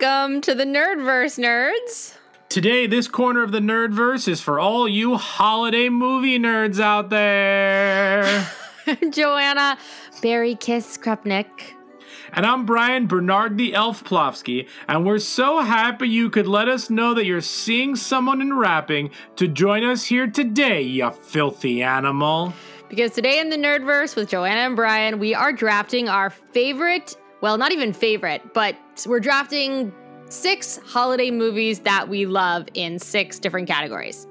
Welcome to the Nerdverse, nerds. Today, this corner of the Nerdverse is for all you holiday movie nerds out there. Joanna Barry Kiss Krupnik. and I'm Bryan Bernard the Elf Plofsky, and we're so happy you could let us know that you're seeing someone in wrapping to join us here today, you filthy animal. Because today in the Nerdverse with Joanna and Bryan, we are drafting our favorite, well, not even favorite, but we're drafting six holiday movies that we love in six different categories.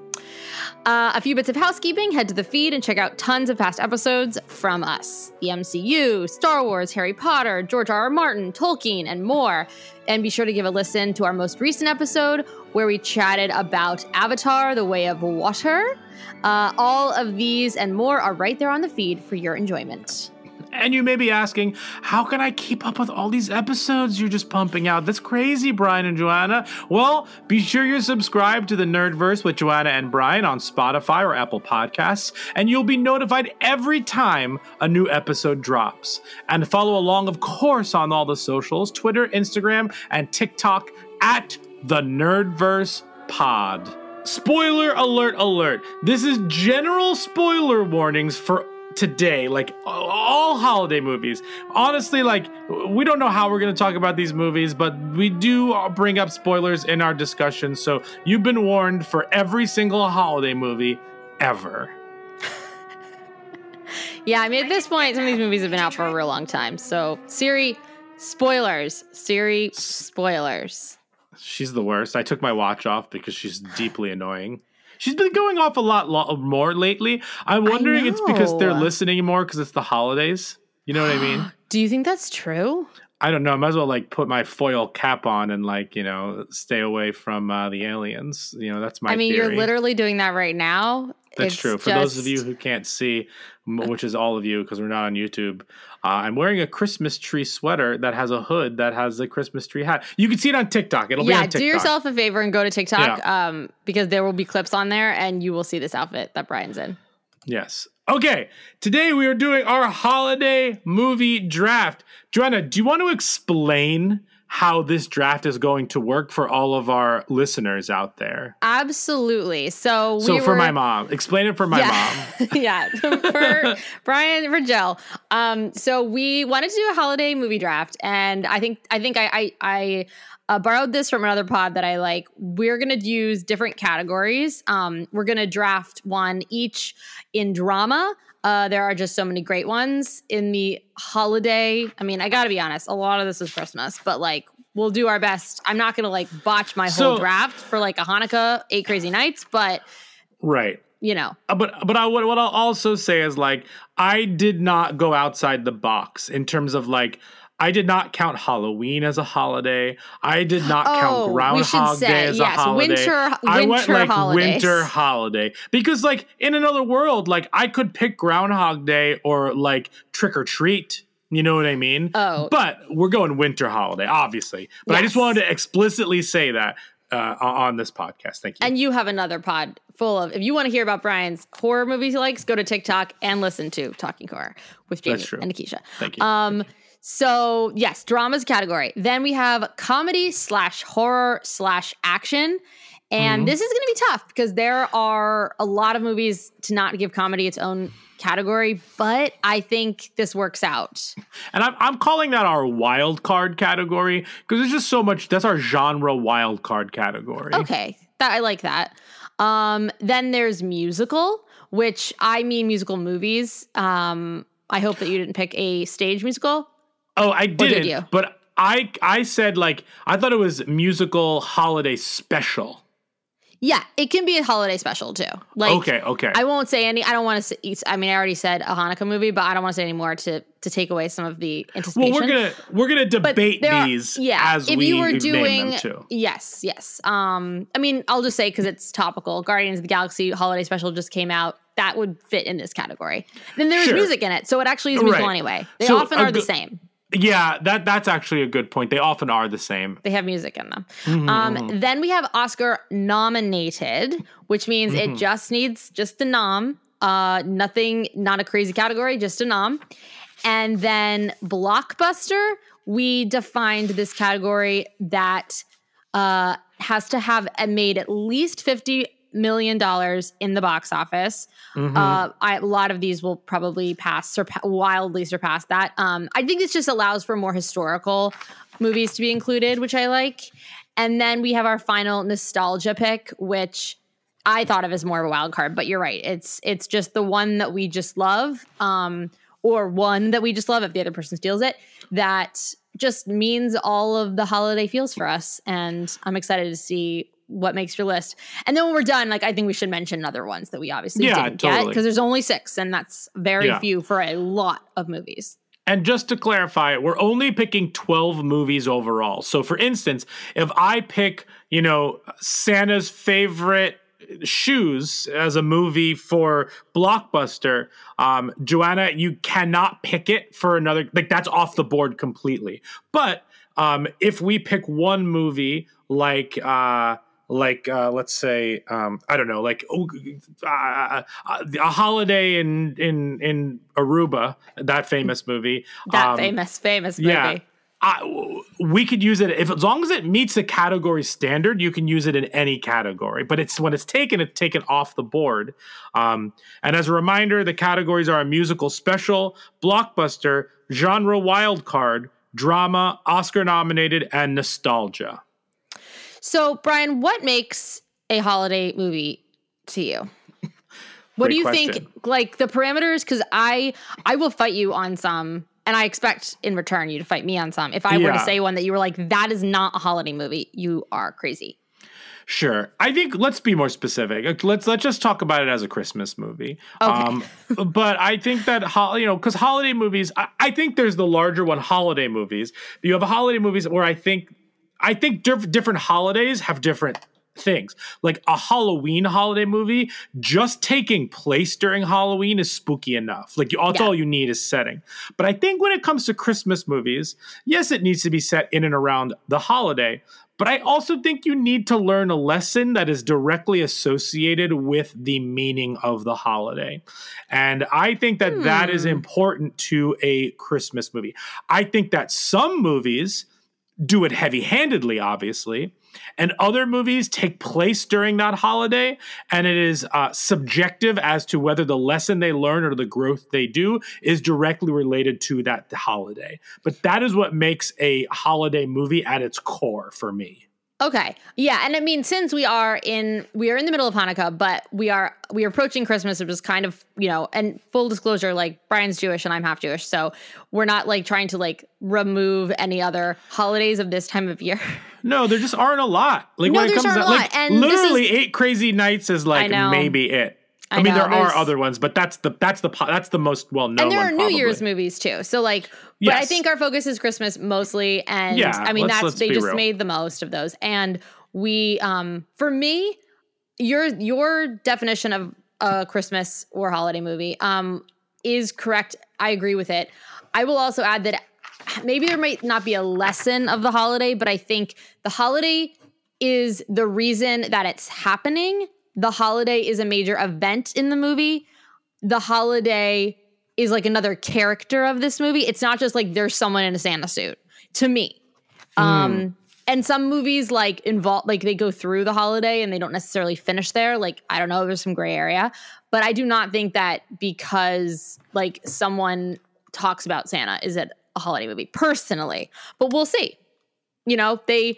Uh, a few bits of housekeeping head to the feed and check out tons of past episodes from us the MCU, Star Wars, Harry Potter, George R. R. Martin, Tolkien, and more. And be sure to give a listen to our most recent episode where we chatted about Avatar The Way of Water. Uh, all of these and more are right there on the feed for your enjoyment. And you may be asking, how can I keep up with all these episodes you're just pumping out? That's crazy, Bryan and Joanna. Well, be sure you're subscribed to the Nerdverse with Joanna and Bryan on Spotify or Apple Podcasts, and you'll be notified every time a new episode drops. And follow along, of course, on all the socials Twitter, Instagram, and TikTok at the Nerdverse Pod. Spoiler alert, alert. This is general spoiler warnings for today like all holiday movies honestly like we don't know how we're going to talk about these movies but we do bring up spoilers in our discussion so you've been warned for every single holiday movie ever Yeah, I mean, at this point, some of these movies have been out for a real long time. So, Siri, spoilers. Siri, spoilers. she's the worst i took my watch off because she's deeply annoying she's been going off a lot lo- more lately i'm wondering it's because they're listening more because it's the holidays you know what i mean Do you think that's true? I don't know. I might as well like put my foil cap on and like you know stay away from uh, the aliens. You know that's my. I mean, theory. you're literally doing that right now. That's It's true. For those of you who can't see, which is all of you because we're not on YouTube, uh, I'm wearing a Christmas tree sweater that has a hood that has a Christmas tree hat. You can see it on TikTok. It'll be yeah, on TikTok. do yourself a favor and go to TikTok Yeah. um, because there will be clips on there and you will see this outfit that Bryan's in. Yes. Okay. Today we are doing our holiday movie draft. Joanna, do you want to explain how this draft is going to work for all of our listeners out there? Absolutely. So, So we for were, my mom, explain it for my yeah. mom. yeah. For Bryan, for Jill. Um, so we wanted to do a holiday movie draft, and I think I think I I, I uh, borrowed this from another pod that I like. We're gonna use different categories. Um, we're gonna draft one each in drama. Uh, there are just so many great ones in the holiday. I mean, I gotta be honest, a lot of this is Christmas, but like we'll do our best. I'm not gonna like botch my whole So- draft for like a Hanukkah, eight crazy nights, but right. you know, Uh, But but I what, what I'll also say is like I did not go outside the box in terms of like I did not count Halloween as a holiday. I did not Oh, count Groundhog say, Day as yes, a holiday. winter- I went winter like holidays. winter holiday because like in another world, like I could pick Groundhog Day or like Trick or Treat. You know what I mean? Oh. but we're going winter holiday, obviously. But I just wanted to explicitly say that uh, on this podcast. Thank you. And you have another pod full of. If you want to hear about Bryan's horror movies he likes, go to TikTok and listen to Talking Horror with Jamie and Nikisha. Thank you. Um. So yes, dramas category. Then we have comedy slash horror slash action. And Mhm. this is going to be tough because there are a lot of movies to not give comedy its own category, but I think this works out. And I'm, I'm calling that our wild card category because there's just so much. That's our genre wild card category. Okay, that I like that. Um, then there's musical, which I mean musical movies. Um, I hope that you didn't pick a stage musical. Oh, I did didn't. you? But I I said like I thought it was musical holiday special. Yeah, it can be a holiday special too. Like Okay, okay. I won't say any. I don't want to. Say, I mean, I already said a Hanukkah movie, but I don't want to say any more to to take away some of the anticipation. well, we're gonna we're gonna debate there are- these yeah, as if we you were doing, yes, yes. Um, I mean, I'll just say because it's topical. Guardians of the Galaxy holiday special just came out. That would fit in this category. Then there's Sure. music in it, so it actually is musical Right. anyway. They So often are the same. Yeah, that that's actually a good point. They often are the same. They have music in them. Mm-hmm, um, Then we have Oscar nominated, which means Mm-hmm. it just needs just a nom. Uh, nothing, not a crazy category, just a nom. And then blockbuster, we defined this category that uh, has to have made at least fifty million dollars in the box office. Uh, I, a lot of these will probably pass, surpa- wildly surpass that. Um, I think this just allows for more historical movies to be included, which I like. And then we have our final nostalgia pick, which I thought of as more of a wild card. But you're right; it's it's just the one that we just love, um, or one that we just love if the other person steals it. That just means all of the holiday feels for us, and I'm excited to see what makes your list. And then when we're done, like I think we should mention other ones that we obviously Yeah, didn't get because there's only six, and that's very Yeah. few for a lot of movies. And just to clarify, we're only picking 12 movies overall. So for instance, if I pick, you know, Santa's favorite shoes as a movie for Blockbuster, um, Joanna, you cannot pick it for another like that's off the board completely. But um, if we pick one movie like uh like uh, let's say um, I don't know, like oh, uh, uh, a holiday in in in Aruba, that famous movie. That um, famous, famous movie. yeah. I, we could use it if as long as it meets the category standard, you can use it in any category. But it's when it's taken, it's taken off the board. Um, and as a reminder, the categories are a musical special, blockbuster, genre wild card, drama, Oscar nominated, and nostalgia. So, Bryan, what makes a holiday movie to you? What Great do you question. think like the parameters cuz I I will fight you on some and I expect in return you to fight me on some. If I were to say one that you were like that is not a holiday movie, you are crazy. Sure. I think let's be more specific. Let's let's just talk about it as a Christmas movie. Um, but I think that ho- you know because holiday movies, I, I think there's the larger one, holiday movies. You have holiday movies where I think I think diff- different holidays have different things. Like a Halloween holiday movie, just taking place during Halloween is spooky enough. Like that's Yeah. all you need is setting. But I think when it comes to Christmas movies, yes, it needs to be set in and around the holiday. But I also think you need to learn a lesson that is directly associated with the meaning of the holiday. And I think that that is hmm. important to a Christmas movie. I think that some movies do it heavy handedly, obviously. And other movies take place during that holiday, and it is uh, subjective as to whether the lesson they learn or the growth they do is directly related to that holiday. But that is what makes a holiday movie at its core for me. Okay. Yeah, and I mean since we are in we are in the middle of Hanukkah, but we are we are approaching Christmas, which is kind of, you know, and full disclosure like Brian's Jewish and I'm half Jewish, so we're not like trying to like remove any other holidays of this time of year. No, there just aren't a lot. Like No, when it comes aren't to a lot, like and literally is- eight crazy nights is like maybe it. I, I mean, know, there are other ones, but that's the that's the that's the most well known. and there are New probably. Year's movies too. So like but I think our focus is Christmas mostly and Yeah, I mean let's- that's let's they just real. made the most of those. And we um for me your your definition of a Christmas or holiday movie um is correct. I agree with it. I will also add that maybe there might not be a lesson of the holiday, but I think the holiday is the reason that it's happening. The holiday is a major event in the movie. The holiday is like another character of this movie. It's not just like there's someone in a Santa suit to me. Um and some movies like involve like they go through the holiday and they don't necessarily finish there. Like I don't know, there's some gray area, but I do not think that because like someone talks about Santa is it a holiday movie personally. But we'll see. You know, they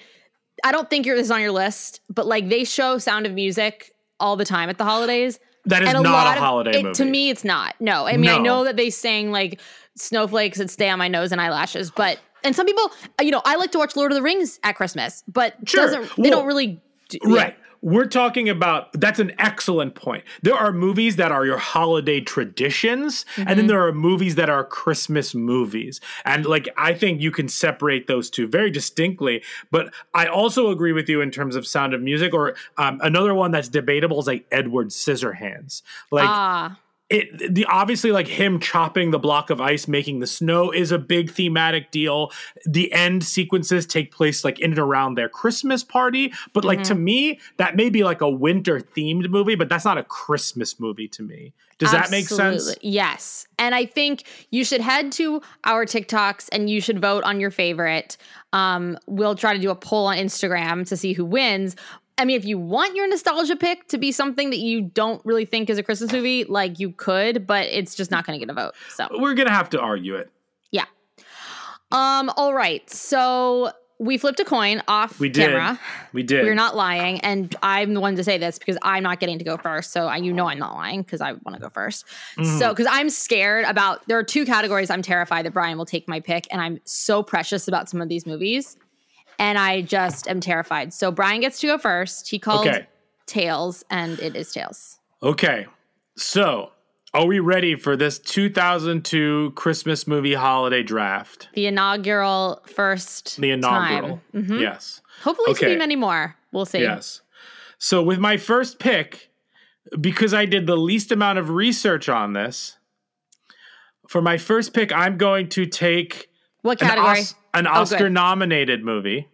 I don't think you're this is on your list, but like they show Sound of Music all the time at the holidays. That is and not lot a of- holiday it- movie. To me, it's not. No, I mean I know that they sang like snowflakes that stay on my nose and eyelashes, but and some people, you know, I like to watch Lord of the Rings at Christmas, but Sure. doesn't they Well, don't really do, yeah. We're talking about that's an excellent point. There are movies that are your holiday traditions, and then there are movies that are Christmas movies. And like I think you can separate those two very distinctly. But I also agree with you in terms of Sound of Music, or um, another one that's debatable is like Edward Scissorhands. Like ah, it the obviously like him chopping the block of ice making the snow is a big thematic deal the end sequences take place like in and around their christmas party but like to me that may be like a winter themed movie but that's not a christmas movie to me does that make sense Yes. And I think you should head to our TikToks and you should vote on your favorite. Um, we'll try to do a poll on Instagram to see who wins. I mean, if you want your nostalgia pick to be something that you don't really think is a Christmas movie, like you could, but it's just not going to get a vote. So we're gonna have to argue it yeah. Um. All right. So we flipped a coin off we did camera. we did We're not lying, and I'm the one to say this because I'm not getting to go first. So I, you know, I'm not lying because I want to go 1st Mm-hmm. So because I'm scared about there are two categories I'm terrified that Bryan will take my pick, and I'm so precious about some of these movies, and I just am terrified. So Bryan gets to go first. He called Okay. Tails, and it is Tails. okay so are we ready for this 2002 christmas movie holiday draft The inaugural first the inaugural. Mhm. yes Hopefully, to Okay. be many more. We'll see. Yes. So with my first pick, because I did the least amount of research on this, for my first pick, I'm going to take What an, category? Os- an Oh, good. Oscar nominated movie.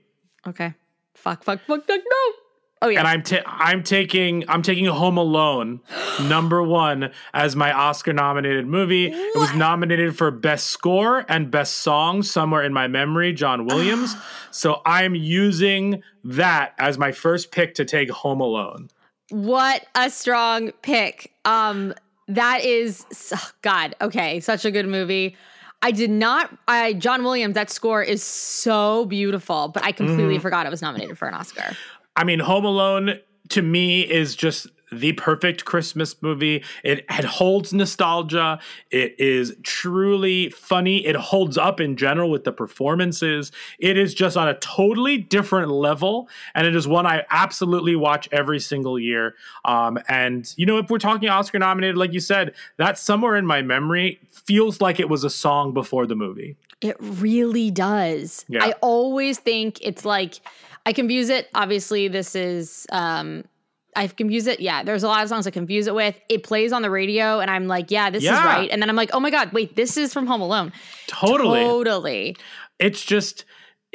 Okay. Fuck, fuck, fuck, fuck, no. Oh yeah. And I'm ta- I'm taking I'm taking Home Alone number one as my Oscar nominated movie. It was nominated for best score and best song somewhere in my memory, John Williams. so I'm using that as my first pick to take Home Alone. what a strong pick. Um, that is oh, God. Okay, such a good movie. I did not. I John Williams. That score is so beautiful, but I completely mm-hmm. forgot it was nominated for an Oscar. I mean, Home Alone to me is just the perfect Christmas movie. It, it holds nostalgia. It is truly funny. It holds up in general with the performances. It is just on a totally different level. And it is one I absolutely watch every single year. Um, and, you know, if we're talking Oscar nominated, like you said, that somewhere in my memory feels like it was a song before the movie. It really does. Yeah. I always think it's like I confuse it. Obviously, this is um I confuse it. Yeah, there's a lot of songs I confuse it with. It plays on the radio, and I'm like, yeah, this is right. And then I'm like, oh my god, wait, this is from Home Alone. Totally. Totally. it's just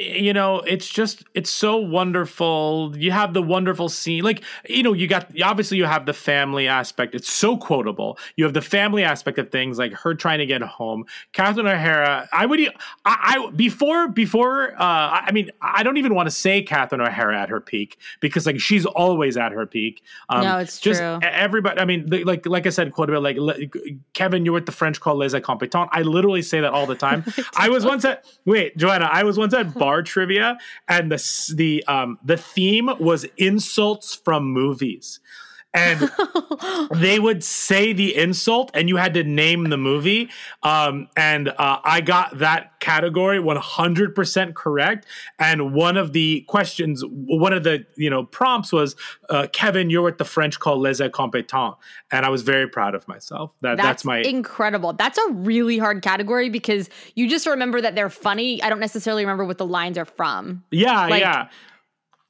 you know it's just it's so wonderful. You have the wonderful scene like you know you got obviously you have the family aspect. It's so quotable. You have the family aspect of things like her trying to get home. Catherine o'hara i would I, I before before uh i mean i don't even want to say catherine o'hara at her peak because like she's always at her peak. Um No, it's just true. everybody i mean like like i said quotable like kevin you're what the french call les incompetents. I literally say that all the time. I was once at wait joanna i was once at bar trivia and the the um the theme was insults from movies and they would say the insult and you had to name the movie um, and uh, i got that category 100% correct and one of the questions one of the you know prompts was uh, kevin you're what the french call les incompetents and i was very proud of myself that that's, That's, my incredible. That's a really hard category because you just remember that they're funny. I don't necessarily remember what the lines are from. Yeah, Like- yeah.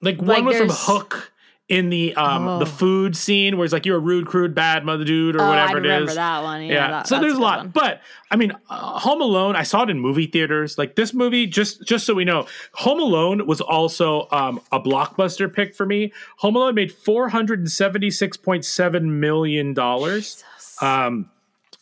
Like one like was from Hook in the um Oh. the food scene where he's like you're a rude, crude, bad mother dude or oh, whatever I it remember is. that one. Yeah. Yeah. that- so there's a lot, one. but I mean, uh, Home Alone. I saw it in movie theaters. Like this movie, just just so we know, Home Alone was also um, a blockbuster pick for me. Home Alone made four hundred and seventy six point seven million dollars. Um,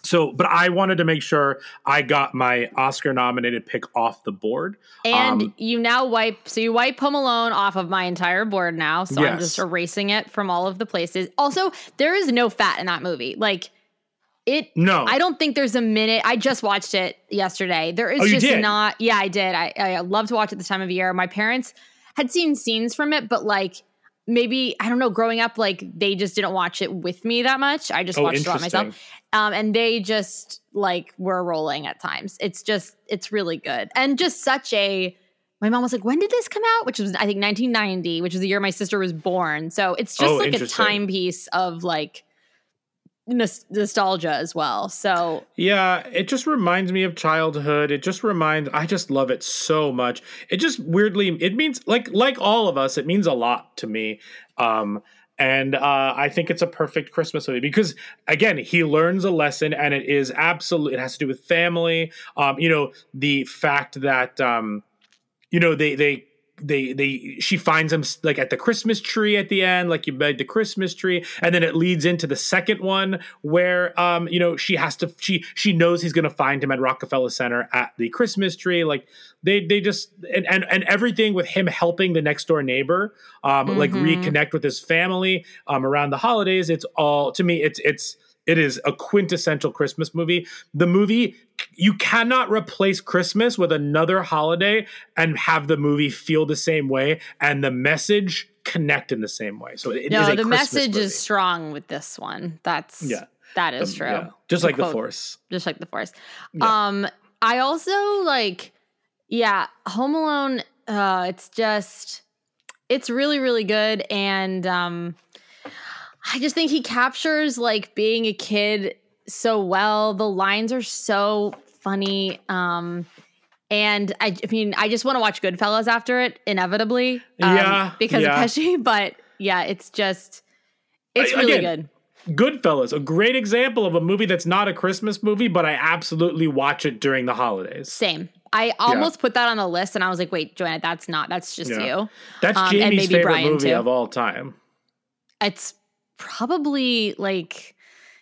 so, but I wanted to make sure I got my Oscar nominated pick off the board. And Um, you now wipe, so you wipe Home Alone off of my entire board now. So I'm just erasing it from all of the places. Also, there is no fat in that movie. Like, it, No. I don't think there's a minute. I just watched it yesterday. There is Oh, just did? not, yeah, I did. I, I love to watch it this time of year. My parents had seen scenes from it, but like, maybe I don't know. Growing up, like they just didn't watch it with me that much. I just Oh, watched it on myself, um, and they just like were rolling at times. It's just it's really good and just such a my mom was like, "When did this come out?" Which was I think 1990, which is the year my sister was born. So it's just Oh, like a timepiece of like nos- nostalgia as well. So Yeah, it just reminds me of childhood. It just reminds I just love it so much. It just weirdly it means like like all of us, it means a lot to me. Um and uh, I think it's a perfect Christmas movie because again, he learns a lesson, and it is absolutely it has to do with family. Um, you know, the fact that um, you know they they they they she finds him like at the christmas tree at the end like you made the christmas tree and then it leads into the second one where um you know she has to she she knows he's gonna find him at rockefeller center at the christmas tree like they they just and and, and everything with him helping the next door neighbor um like Mhm. reconnect with his family um around the holidays it's all to me it's it's it is a quintessential Christmas movie. The movie, you cannot replace Christmas with another holiday and have the movie feel the same way and the message connect in the same way. So it is no, a the Christmas message movie. is strong with this one. That's Yeah. that is Um, true. yeah. Just like the Force. just like the force. Yeah. Um, I also like, yeah, Home Alone. Uh, it's just, it's really, really good, and um, I just think he captures like being a kid so well. The lines are so funny. Um, and I, I mean, I just want to watch Goodfellas after it, inevitably. um, Yeah, because yeah. of Pesci. But yeah, it's just, it's really again, good. Goodfellas, a great example of a movie that's not a Christmas movie, but I absolutely watch it during the holidays. Same. I almost put that on the list, and I was like, "Wait, Joanna, that's not. That's just Yeah. you." That's Um, and Jamie's maybe favorite Bryan, movie too. of all time. It's probably like,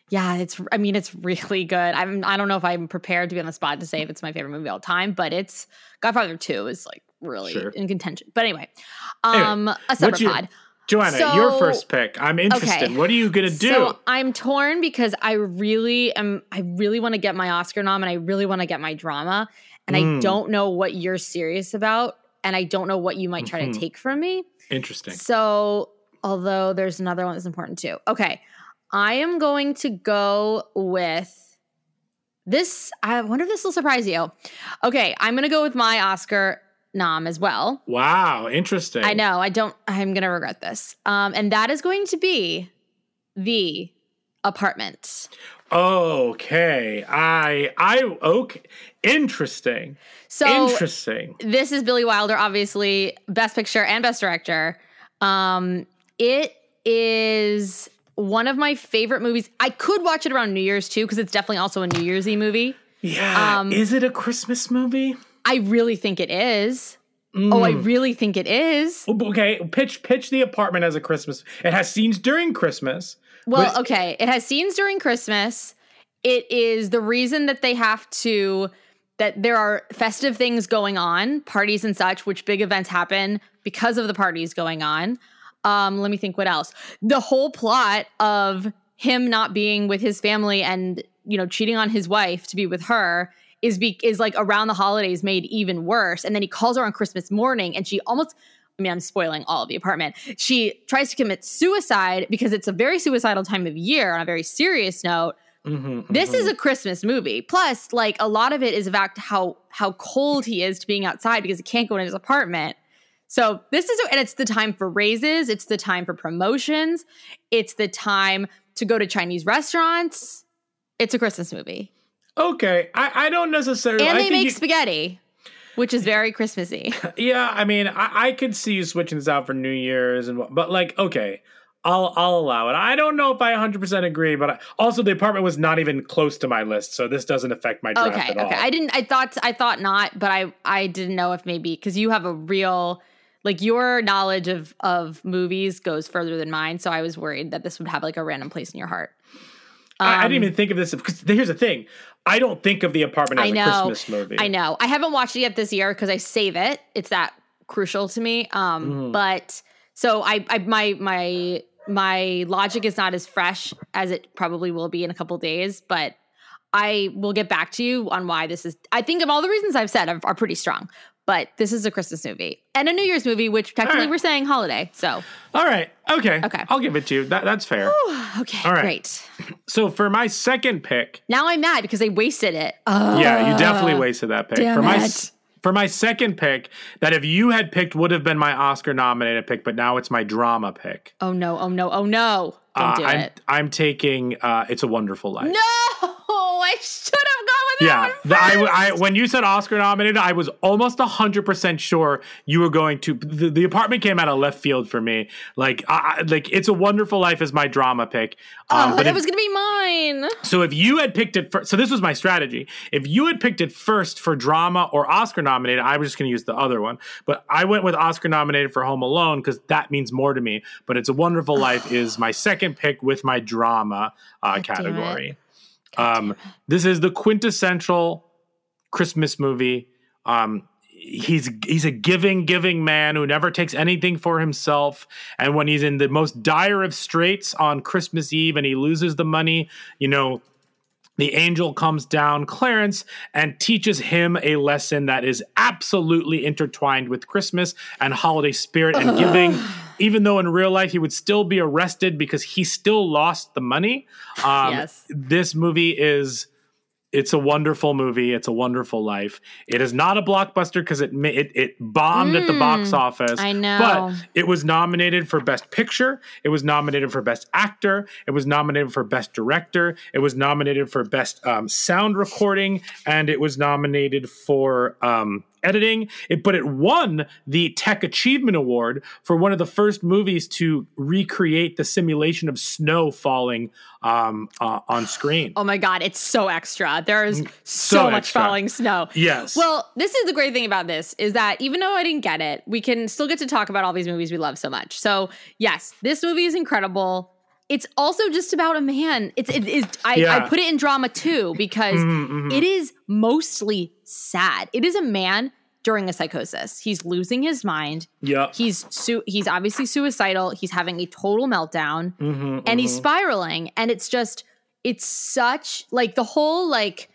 yeah, it's. I mean, it's really good. I'm. I don't know if I'm prepared to be on the spot to say if it's my favorite movie of all time, but it's Godfather Two is like really Sure. in contention. But anyway, Anyway, um, a summer your- pod. Joanna, So- your first pick. I'm interested. Okay. What are you gonna do? So I'm torn because I really am. I really want to get my Oscar nom, and I really want to get my drama, and I Mm. don't know what you're serious about, and I don't know what you might try Mhm. to take from me. Interesting. So, although there's another one that's important too. Okay, I am going to go with this. I wonder if this will surprise you. Okay, I'm going to go with my Oscar nom as well. Wow, interesting. I know. I don't. I'm gonna regret this. Um, and that is going to be the apartment. Okay. I I okay. Interesting. So Interesting. this is Billy Wilder, obviously Best Picture and Best Director. Um, it is one of my favorite movies. I could watch it around New Year's too because it's definitely also a New Year's Eve movie. Yeah. um, is it a Christmas movie? I really think it is. Oh, I Mm. really think it is. Oh, Okay, pitch pitch the apartment as a Christmas. It has scenes during Christmas. Well, okay. It has scenes during Christmas. It is the reason that they have to that there are festive things going on, parties and such, which big events happen because of the parties going on. Um, let me think what else. The whole plot of him not being with his family and, you know, cheating on his wife to be with her is be is like around the holidays made even worse. And then he calls her on Christmas morning and she almost I mean, I'm spoiling all of the apartment. She tries to commit suicide because it's a very suicidal time of year on a very serious note. Mhm, This mhm. is a Christmas movie. Plus, like a lot of it is about how how cold he is to being outside because he can't go in his apartment. So this is and it's the time for raises, it's the time for promotions, it's the time to go to Chinese restaurants. It's a Christmas movie. okay. I, I don't necessarily. And they make you- spaghetti, which is very Christmassy. Yeah, I mean, I, I could see you switching this out for New Year's and what, but like, okay, I'll I'll allow it. I don't know if I 100 percent agree, but I, also the apartment was not even close to my list, so this doesn't affect my draft okay at all. okay i didn't i thought i thought not but i i didn't know if maybe because you have a real like your knowledge of of movies goes further than mine so i was worried that this would have like a random place in your heart I, I didn't Um, even think of this because here's the thing: I don't think of the apartment as I a know, Christmas movie. i know i haven't watched it yet this year because i save it it's that crucial to me um Mhm. but so I, I my my my logic is not as fresh as it probably will be in a couple days but I will get back to you on why this is. I think of all the reasons I've said are, are pretty strong, but this is a Christmas movie and a New Year's movie, which technically right. we're saying holiday. So, All right, okay, Okay. I'll give it to you. That, that's fair. okay, All right. great. So for my second pick, Now I'm mad because they wasted it. yeah, you definitely wasted that pick. For my it. s- For my second pick, that if you had picked would have been my Oscar nominated pick, but now it's my drama pick. Oh no, oh no, oh no. Don't Uh, do I'm it. I'm taking uh, It's a Wonderful Life. No, I should have gone Yeah, I, I, when you said Oscar nominated, I was almost hundred percent sure you were going to. The, the apartment came out of left field for me. Like, I, like it's a Wonderful Life is my drama pick. Um, oh, but that if- was gonna be mine. so if you had picked it first, so this was my strategy. If you had picked it first for drama or Oscar nominated, I was just going to use the other one. But I went with Oscar nominated for Home Alone because that means more to me. But It's a Wonderful Life is my second pick with my drama uh, God damn it. category. Um, this is the quintessential Christmas movie. Um, he's he's a giving giving man who never takes anything for himself. And when he's in the most dire of straits on christmas eve and he loses the money you know the angel comes down clarence and teaches him a lesson that is absolutely intertwined with christmas and holiday spirit and giving even though in real life he would still be arrested because he still lost the money um, Yes. this movie is it's a wonderful movie. It's a wonderful life. It is not a blockbuster because it, it it bombed at the box office. Mm, I know. but it was nominated for Best Picture. It was nominated for Best Actor. It was nominated for Best Director. It was nominated for Best um, Sound Recording, and it was nominated for um, editing. It but it won the Tech Achievement Award for one of the first movies to recreate the simulation of snow falling um, uh, on screen. Oh my god, it's so extra. There's so, Mm, so much extra. falling snow. Yes. Well, this is the great thing about this is that even though I didn't get it, we can still get to talk about all these movies we love so much. So yes, this movie is incredible. It's also just about a man. It's it is I, Yeah. I put it in drama too because Mhm, mhm. it is mostly sad. It is a man during a psychosis. He's losing his mind. Yeah. He's su- he's obviously suicidal. He's having a total meltdown Mhm, and he's mhm. spiraling and it's just it's such like the whole like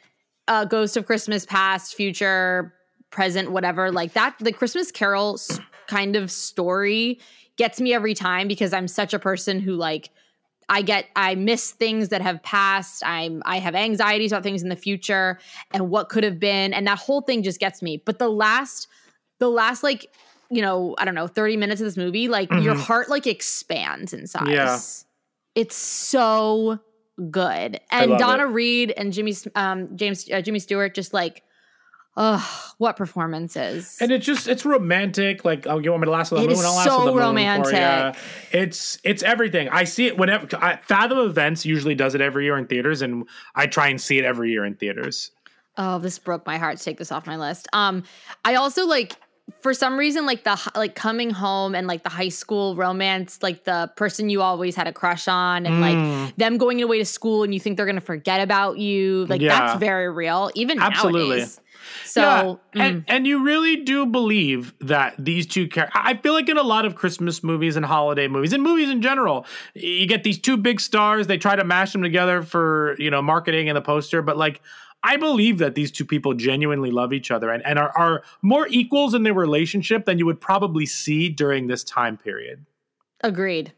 uh ghost of christmas past future present whatever like that the christmas carol s- kind of story gets me every time because i'm such a person who like i get i miss things that have passed i'm i have anxieties about things in the future and what could have been and that whole thing just gets me but the last the last like you know i don't know 30 minutes of this movie like your Mhm. heart like expands in size Yeah. it's so good and donna it. reed and jimmy um james uh, jimmy stewart just like oh what performances And it's just it's romantic. Like, oh, you want me to last on the It moon? is I'll last so the moon romantic. For ya. It's it's everything. I see it whenever I, Fathom Events usually does it every year in theaters, and I try and see it every year in theaters. Oh, this broke my heart to take this off my list. Um, I also like for some reason like the like coming home and like the high school romance, like the person you always had a crush on, and Mm. like them going away to school and you think they're gonna forget about you. Like Yeah. that's very real, even Absolutely. nowadays. So yeah, mm, and and you really do believe that these two characters. I feel like in a lot of Christmas movies and holiday movies and movies in general, you get these two big stars. They try to mash them together for you know marketing and the poster, but like. I believe that these two people genuinely love each other and, and are, are more equals in their relationship than you would probably see during this time period. agreed.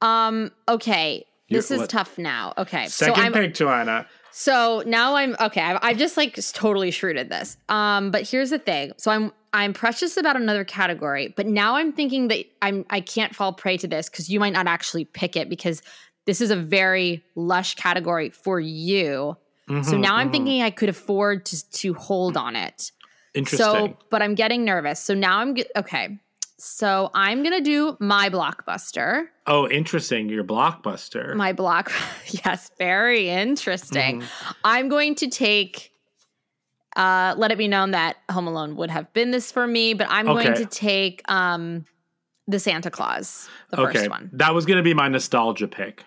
Um, okay. You- This is what- tough now. Okay. Second so I'm pick, Joanna. So now I'm okay. I've, I've just like totally shrewded this. Um, but here's the thing. So I'm I'm precious about another category, but now I'm thinking that I'm I can't fall prey to this because you might not actually pick it because this is a very lush category for you. So Mhm, now I'm mhm. thinking I could afford to to hold on it. Interesting. So, but I'm getting nervous. So now I'm okay. So I'm gonna do my blockbuster. oh, interesting. Your blockbuster. My block. yes, very interesting. I'm going to take. Uh, let it be known that Home Alone would have been this for me, but I'm going to take um, the Santa Claus, the okay, first one. that was going to be my nostalgia pick.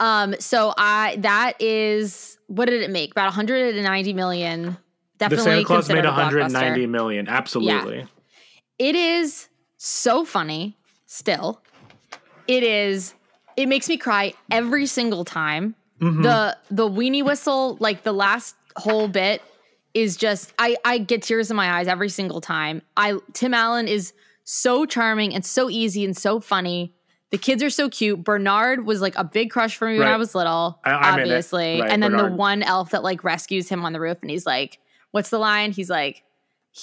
Um, so I that is what did it make? About 190 million. Definitely. The Santa Claus made considered a 190 blockbuster. million. Absolutely. It is so funny. Still, it is. It makes me cry every single time. Mm-hmm. The the weenie whistle, like the last whole bit, is just I I get tears in my eyes every single time. I Tim Allen is so charming and so easy and so funny. The kids are so cute. Bernard was like a big crush for me when I was little, I- I'm in it. obviously. Right, and then the one elf that like rescues him on the roof, and he's like, "What's the line?" He's like,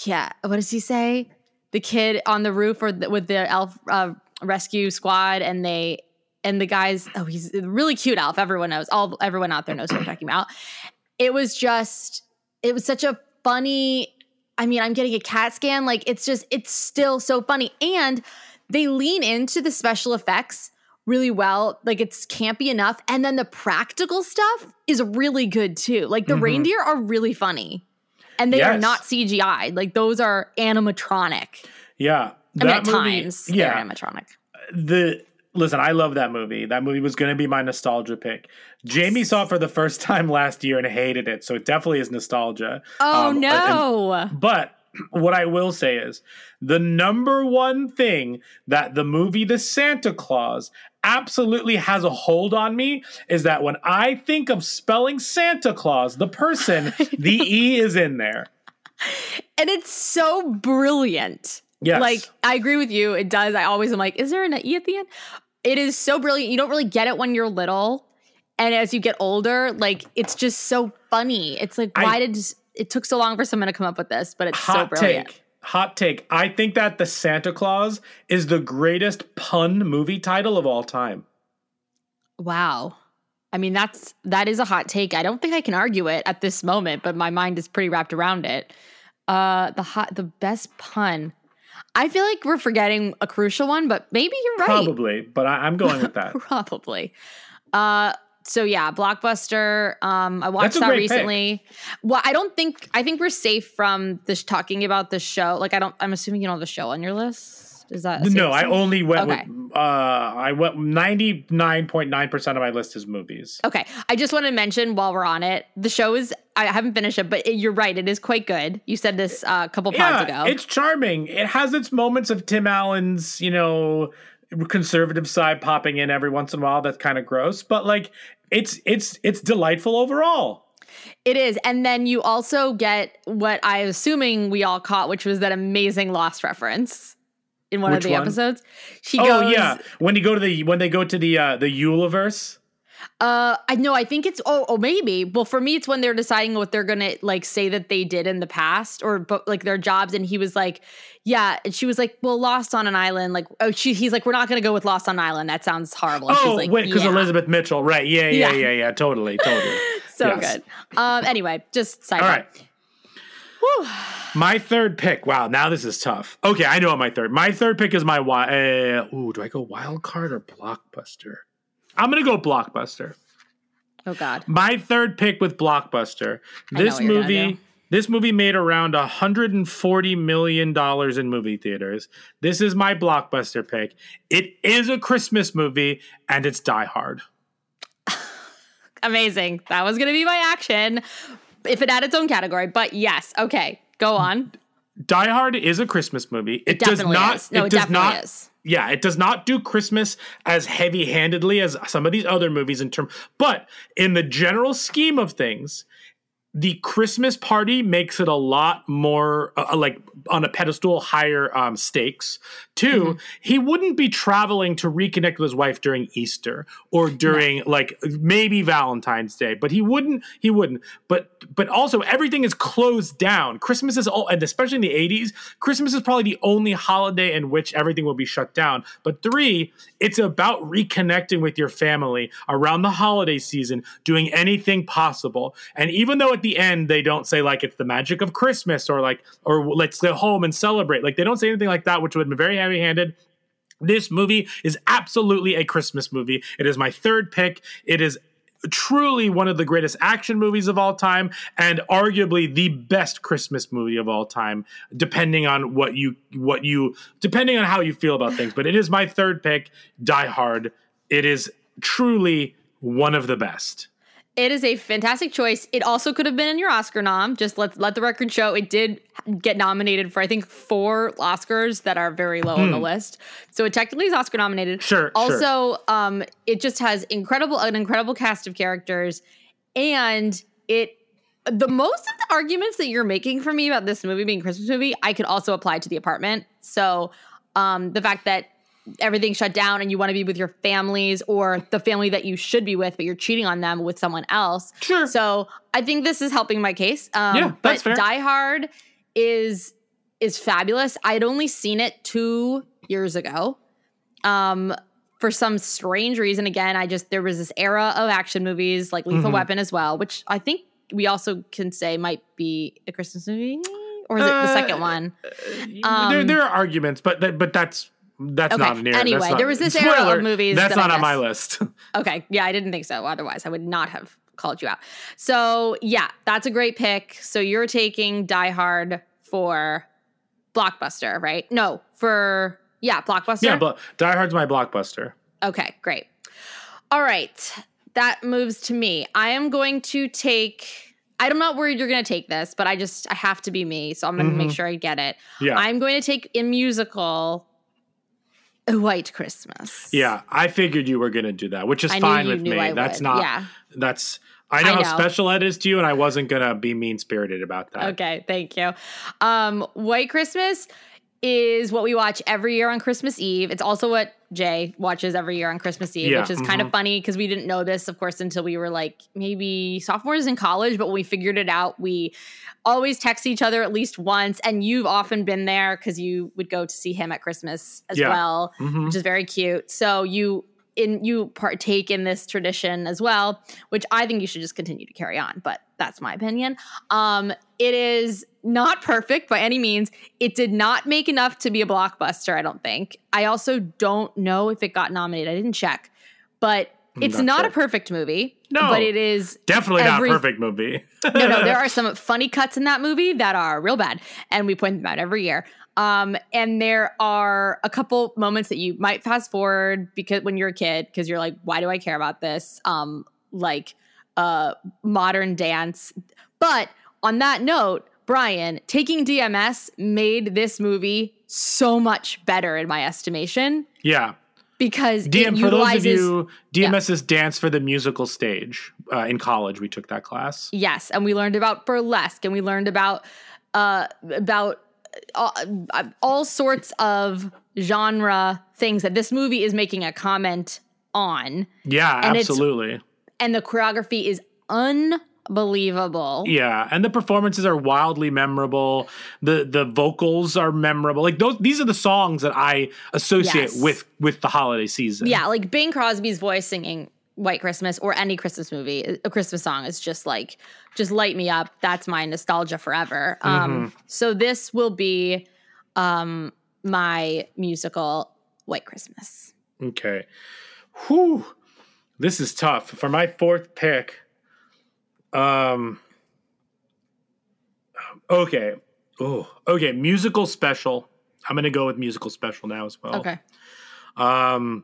yeah, what does he say? The kid on the roof or the, with the elf uh, rescue squad, and they and the guys. Oh, he's a really cute elf. Everyone knows. All everyone out there knows what I'm talking about. It was just, it was such a funny. I mean, I'm getting a cat scan. Like it's just, it's still so funny, and they lean into the special effects really well. Like it's campy enough, and then the practical stuff is really good too. Like the Mhm. reindeer are really funny, and they are not CGI. Like those are animatronic. Yeah. I mean, at movie- times, yeah. they're animatronic. the listen, I love that movie. That movie was going to be my nostalgia pick. Jamie saw it for the first time last year and hated it, so it definitely is nostalgia. Oh Um, and- no! but what I will say is the number one thing that the movie The Santa Claus absolutely has a hold on me is that when I think of spelling Santa Claus, the person, the E is in there. and it's so brilliant. Yes. Like I agree with you. It does. I always am like, is there an E at the end? It is so brilliant. You don't really get it when you're little, and as you get older, like it's just so funny. It's like I- why did it took so long for someone to come up with this? But it's so hot brilliant. take. Hot take. I think that The Santa Claus is the greatest pun movie title of all time. Wow. I mean, that's that is a hot take. I don't think I can argue it at this moment, but my mind is pretty wrapped around it. Uh the hot the best pun. I feel like we're forgetting a crucial one, but maybe you're right. Probably, but I, I'm going with that. Probably. Uh so yeah, Blockbuster. Um I watched that great pick. recently. Well, I don't think I think we're safe from this talking about the show. Like I don't I'm assuming you don't have the show on your list. Is that no, I only went Okay. with uh I went 99.9% of my list is movies. Okay, I just want to mention while we're on it, the show is I haven't finished it, but it, you're right, it is quite good. You said this uh, a couple pods ago. it's charming. It has its moments of Tim Allen's, you know, conservative side popping in every once in a while. That's kind of gross, but like it's it's it's delightful overall. It is, and then you also get what I'm assuming we all caught, which was that amazing Lost reference in one Which of the one? episodes. She goes Oh goes, yeah, when you go to the when they go to the uh the Yuleverse. Uh, I know. I think it's oh, oh, maybe. Well, for me, it's when they're deciding what they're gonna like say that they did in the past or but like their jobs. And he was like, "Yeah," and she was like, "Well, Lost on an Island." Like, oh, she, he's like, "We're not gonna go with Lost on an Island. That sounds horrible." And Oh, like, wait, because "Yeah." Elizabeth Mitchell, right? Yeah, yeah, Yeah. yeah, yeah, totally, totally. so Yes. good. Um, anyway, just side All note. My third pick. Wow, now this is tough. Okay, I know what my third. My third pick is my wild. Uh, ooh, do I go wild card or blockbuster? I'm gonna go blockbuster. Oh God. My third pick with blockbuster. This what you're gonna movie. This movie made around 140 million dollars in movie theaters. This is my blockbuster pick. It is a Christmas movie, and it's Die Hard. Amazing. That was gonna be my action if it had its own category. But yes, okay, go on. Die Hard is a Christmas movie. It, It does not. No, it does definitely not. is. Yeah, it does not do Christmas as heavy-handedly as some of these other movies in term. But in the general scheme of things, the Christmas party makes it a lot more uh, like on a pedestal higher um, stakes. 2 Mm-hmm. he wouldn't be traveling to reconnect with his wife during Easter or during like maybe Valentine's Day, but he wouldn't. He wouldn't. But but also everything is closed down. Christmas is all, and especially in the '80s, Christmas is probably the only holiday in which everything will be shut down. But three, it's about reconnecting with your family around the holiday season, doing anything possible. And even though at the end they don't say like it's the magic of Christmas or like or let's go home and celebrate, like they don't say anything like that, which would have been very heavy-handed. This movie is absolutely a Christmas movie. It is my third pick. It is truly one of the greatest action movies of all time and arguably the best Christmas movie of all time depending on what you what you depending on how you feel about things but it is my third pick Die Hard it is truly one of the best It is a fantastic choice. It also could have been in your Oscar nom. Just let let the record show it did get nominated for I think four Oscars that are very low on the list. So it technically is Oscar nominated. Hmm. Sure, sure. Also, um, it just has incredible an incredible cast of characters, and it the most of the arguments that you're making for me about this movie being a Christmas movie, I could also apply to the apartment. So um, the fact that everything's shut down and you want to be with your families or the family that you should be with, but you're cheating on them with someone else. Sure. So I think this is helping my case. Um, Yeah, that's but fair. Die Hard is is fabulous. I'd only seen it two years ago. Um, for some strange reason, again, I just there was this era of action movies like Lethal Mhm. Weapon as well, which I think we also can say might be a Christmas movie, or is it the Uh, second one? there, Um, there are arguments, but that, but that's that's Okay, not near. anyway, not- there was this era of movies That's that not on my list. Okay. Yeah, I didn't think so. Otherwise, I would not have called you out. So, yeah, that's a great pick. So, you're taking Die Hard for Blockbuster, right? No, for, yeah, Blockbuster. yeah, but Die Hard's my blockbuster. Okay, great. All right. That moves to me. I am going to take, I'm not worried you're going to take this, but I just, I have to be me. So, I'm going to make Mhm. sure I get it. Yeah, I'm going to take a musical, A White Christmas. yeah. I figured you were gonna do that, which is I fine with me. I that's would. not. Yeah. That's. I know I how know. special that is to you, and I wasn't gonna be mean spirited about that. Okay, thank you. Um, White Christmas is what we watch every year on Christmas Eve. It's also what Jay watches every year on Christmas Eve, Yeah, which is kind of funny because we didn't know this, of course, until we were like maybe sophomores in college. But when we figured it out, we always text each other at least once. And you've often been there because you would go to see him at Christmas as Yeah. well Mhm. which is very cute. So you in you partake in this tradition as well, which I think you should just continue to carry on, but that's my opinion. Um it is not perfect by any means. It did not make enough to be a blockbuster, I don't think. I also don't know if it got nominated. I didn't check. But it's Not not, sure. a perfect movie. No. But it is Definitely Every- not a perfect movie. no, no, there are some funny cuts in that movie that are real bad, and we point them out every year. Um, and there are a couple moments that you might fast forward because when you're a kid, because you're like, why do I care about this? Um, like uh modern dance. But on that note, Bryan, taking DMS made this movie so much better in my estimation yeah. because DM for those of you, DMS is dance for the musical stage. Uh, in college, we took that class. Yes, and we learned about burlesque, and we learned about uh, about all, uh, all sorts of genre things that this movie is making a comment on, Yeah, And absolutely. and the choreography is unbelievable. Yeah, and the performances are wildly memorable. The the vocals are memorable. Like those these are the songs that I associate Yes. with with the holiday season. Yeah, like Bing Crosby's voice singing White Christmas or any Christmas movie, a Christmas song is just like, just light me up. That's my nostalgia forever. Um, so this will be um, my musical White Christmas. Okay. Whew. This is tough. For my fourth pick, um Okay. Oh, okay. Musical special. I'm gonna go with musical special now as well. Okay. Um,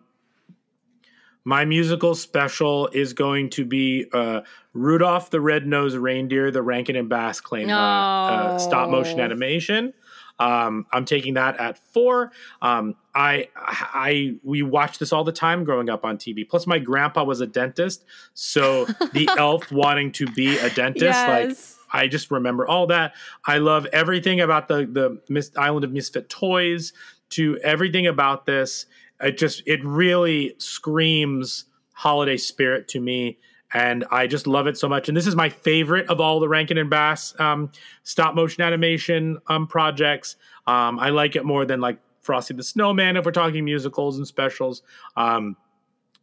my musical special is going to be uh, Rudolph the Red-Nosed Reindeer, the Rankin and Bass claim uh, uh, stop motion animation. Um, I'm taking that at four. Um, I, I, we watched this all the time growing up on TV. Plus, my grandpa was a dentist, so the elf wanting to be a dentist, like I just remember all that. I love everything about the the Mis- Island of Misfit Toys to everything about this. It just it really screams holiday spirit to me, and I just love it so much. And this is my favorite of all the Rankin and Bass um, stop motion animation um, projects. Um, I like it more than like Frosty the Snowman if we're talking musicals and specials. Um,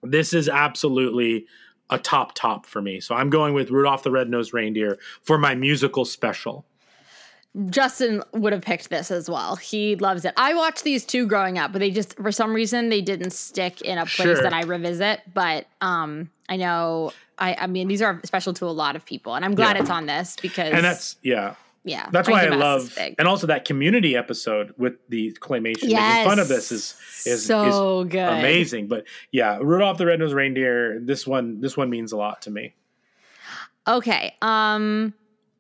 this is absolutely a top top for me. So I'm going with Rudolph the Red-Nosed Reindeer for my musical special. Justin would have picked this as well. He loves it. I watched these two growing up, but they just for some reason they didn't stick in a place Sure. that I revisit. But um I know I I mean these are special to a lot of people and I'm glad Yeah. it's on this because And that's yeah. yeah. That's why I Rankin Bass is love and also that community episode with the claymation making fun of this is is so is good. amazing. But yeah, Rudolph the Red-Nosed Reindeer, this one this one means a lot to me. Okay. Um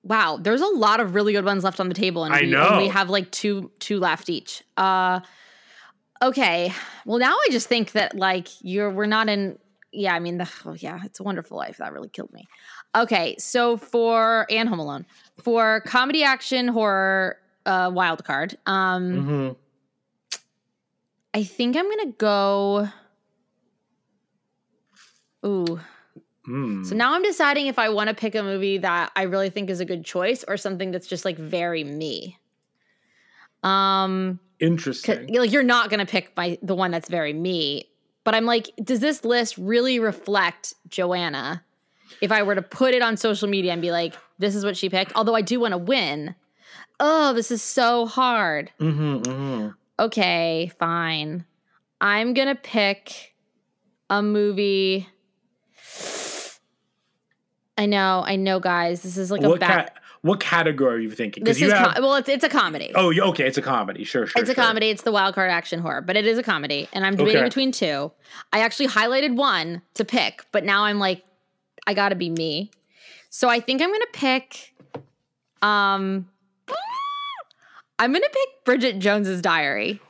wow, there's a lot of really good ones left on the table and I we know. only have like two two left each. Uh okay. Well, now I just think that like you're we're not in yeah, I mean the oh yeah, it's a wonderful life. That really killed me. Okay, so for and Home Alone. For comedy action horror uh wild card. Um Mm-hmm. I think I'm gonna go. Ooh. Mm. So now I'm deciding if I want to pick a movie that I really think is a good choice or something that's just like very me. Um, Interesting. like you're not gonna pick my the one that's very me, but I'm like, does this list really reflect Joanna? If I were to put it on social media and be like, this is what she picked, although I do want to win. Oh, this is so hard. hmm hmm Okay, fine. I'm gonna pick a movie. I know, I know, guys. This is like a What bad. ca- what category are you thinking? this you is have. com- well, it's it's a comedy. oh, okay. It's a comedy. Sure, sure. it's a sure. comedy. It's the wild card action horror, but it is a comedy, and I'm debating Okay. between two. I actually highlighted one to pick, but now I'm like, I got to be me. So I think I'm gonna pick. Um, I'm gonna pick Bridget Jones's Diary.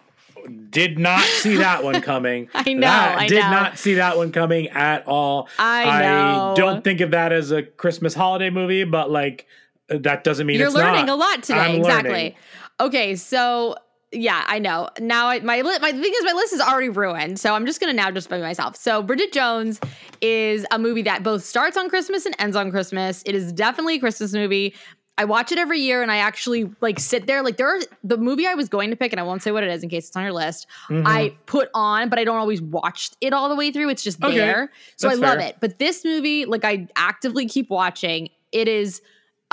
Did not see that one coming. I know, That- I did know. not see that one coming at all. I know. I don't think of that as a Christmas holiday movie, but like that doesn't mean it's not. You're learning not. a lot today. I'm exactly. learning. Okay, so yeah, I know. Now I, my li- my thing is my list is already ruined, so I'm just gonna now just by myself. So Bridget Jones is a movie that both starts on Christmas and ends on Christmas. It is definitely a Christmas movie. I watch it every year, and I actually like sit there. Like there, are, the movie I was going to pick, and I won't say what it is in case it's on your list. Mm-hmm. I put on, but I don't always watch it all the way through. It's just Okay, there, so I that's love fair. it. But this movie, like I actively keep watching. It is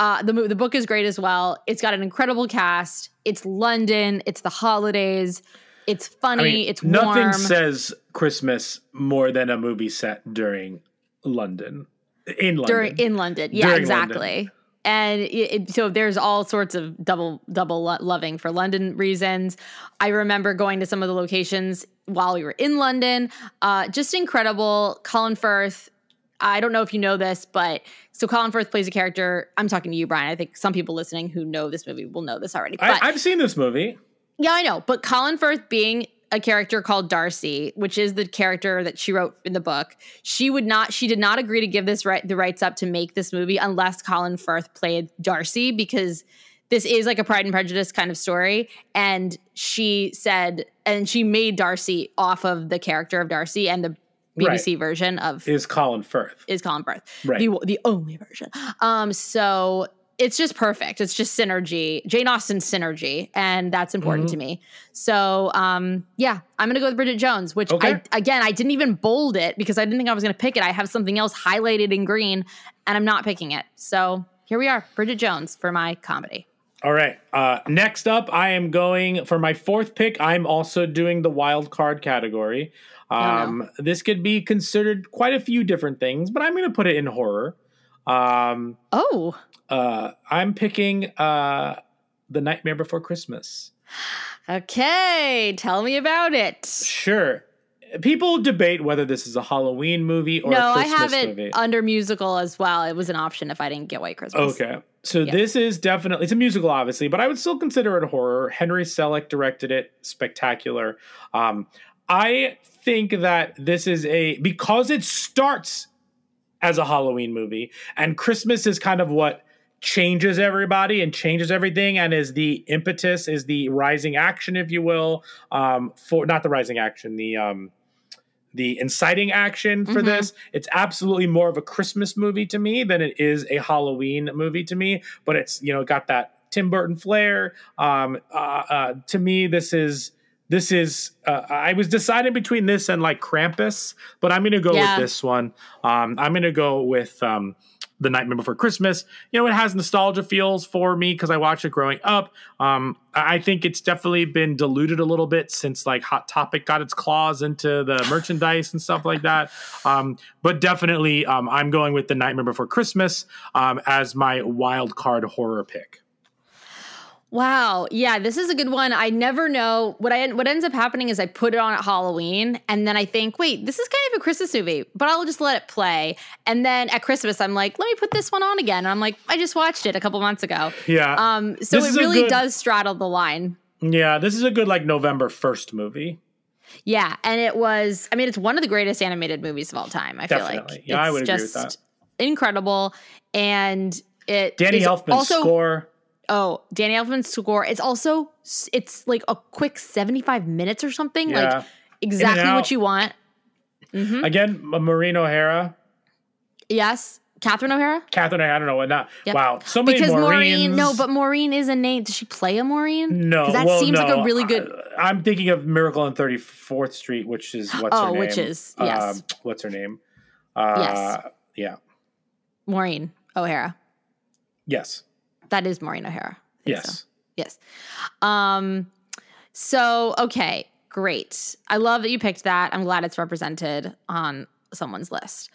uh, the the book is great as well. It's got an incredible cast. It's London. It's the holidays. It's funny. I mean, it's nothing warm. says Christmas more than a movie set during London. In London. during in London. Yeah, During exactly. And it, so there's all sorts of double double lo- loving for London reasons. I remember going to some of the locations while we were in London. Uh, just incredible. Colin Firth. I don't know if you know this, but so Colin Firth plays a character. I'm talking to you, Bryan. I think some people listening who know this movie will know this already. But I, I've seen this movie. yeah, I know. But Colin Firth being a character called Darcy, which is the character that she wrote in the book, she would not, she did not agree to give this right the rights up to make this movie unless Colin Firth played Darcy because this is like a Pride and Prejudice kind of story. And she said, and she made Darcy off of the character of Darcy and the BBC version of Is Colin Firth. is Colin Firth, Right. the the only version. Um, so it's just perfect. It's just synergy, Jane Austen synergy, and that's important Mm-hmm. to me. So um, yeah, I'm gonna go with Bridget Jones, which Okay. I again I didn't even bold it because I didn't think I was gonna pick it. I have something else highlighted in green, and I'm not picking it. So here we are, Bridget Jones for my comedy. All right. Uh, next up, I am going for my fourth pick. I'm also doing the wild card category. Um, This could be considered quite a few different things, but I'm going to put it in horror. Um, Oh, uh, I'm picking uh, The Nightmare Before Christmas. okay. Tell me about it. Sure. People debate whether this is a Halloween movie or no, a I have it movie. under musical as well. It was an option if I didn't get White Christmas. Okay. So Yeah. this is definitely it's a musical, obviously, but I would still consider it a horror. Henry Selick directed it, spectacular. Um, I think that this is a because it starts as a Halloween movie, and Christmas is kind of what changes everybody and changes everything, and is the impetus, is the rising action, if you will, um, for not the rising action, the um, the inciting action for Mhm. this. It's absolutely more of a Christmas movie to me than it is a Halloween movie to me. But it's you know got that Tim Burton flair. Um, uh, uh, to me, this is this is. Uh, I was deciding between this and like Krampus, but I'm going to go Yeah. with this one. Um, I'm going to go with. Um, the Nightmare Before Christmas. You know, it has nostalgia feels for me because I watched it growing up. Um, I I think it's definitely been diluted a little bit since like Hot Topic got its claws into the merchandise and stuff like that. Um, but definitely, um, I'm going with the Nightmare Before Christmas um, as my wild card horror pick. Wow. Yeah, this is a good one. I never know what I what ends up happening is I put it on at Halloween and then I think, "Wait, this is kind of a Christmas movie, but I'll just let it play." And then at Christmas I'm like, "Let me put this one on again." And I'm like, "I just watched it a couple months ago." Yeah, Um so This it really good- does straddle the line. yeah. This is a good like November first movie. Yeah, and it was I mean, it's one of the greatest animated movies of all time. I feel like Yeah, I it's would agree with just that. incredible and it Danny Elfman's also score. Oh, Danny Elfman's score. It's also it's like a quick 75 minutes or something. Yeah. Like exactly what you want. Again, Maureen O'Hara. Yes. Catherine O'Hara. Catherine, I don't know what not. Yep. Wow, so many because Maureen's. Maureen, no, but Maureen is a name. Does she play a Maureen? No, that well, seems like a really good. I, am thinking of Miracle on 34th Street, which is what's her Oh, name? which is- yes. Um, what's her name? Uh, Yeah. Maureen O'Hara. Yes. That is Maureen O'Hara. Yes. so. Yes. Um. So okay, great. I love that you picked that. I'm glad it's represented on someone's list.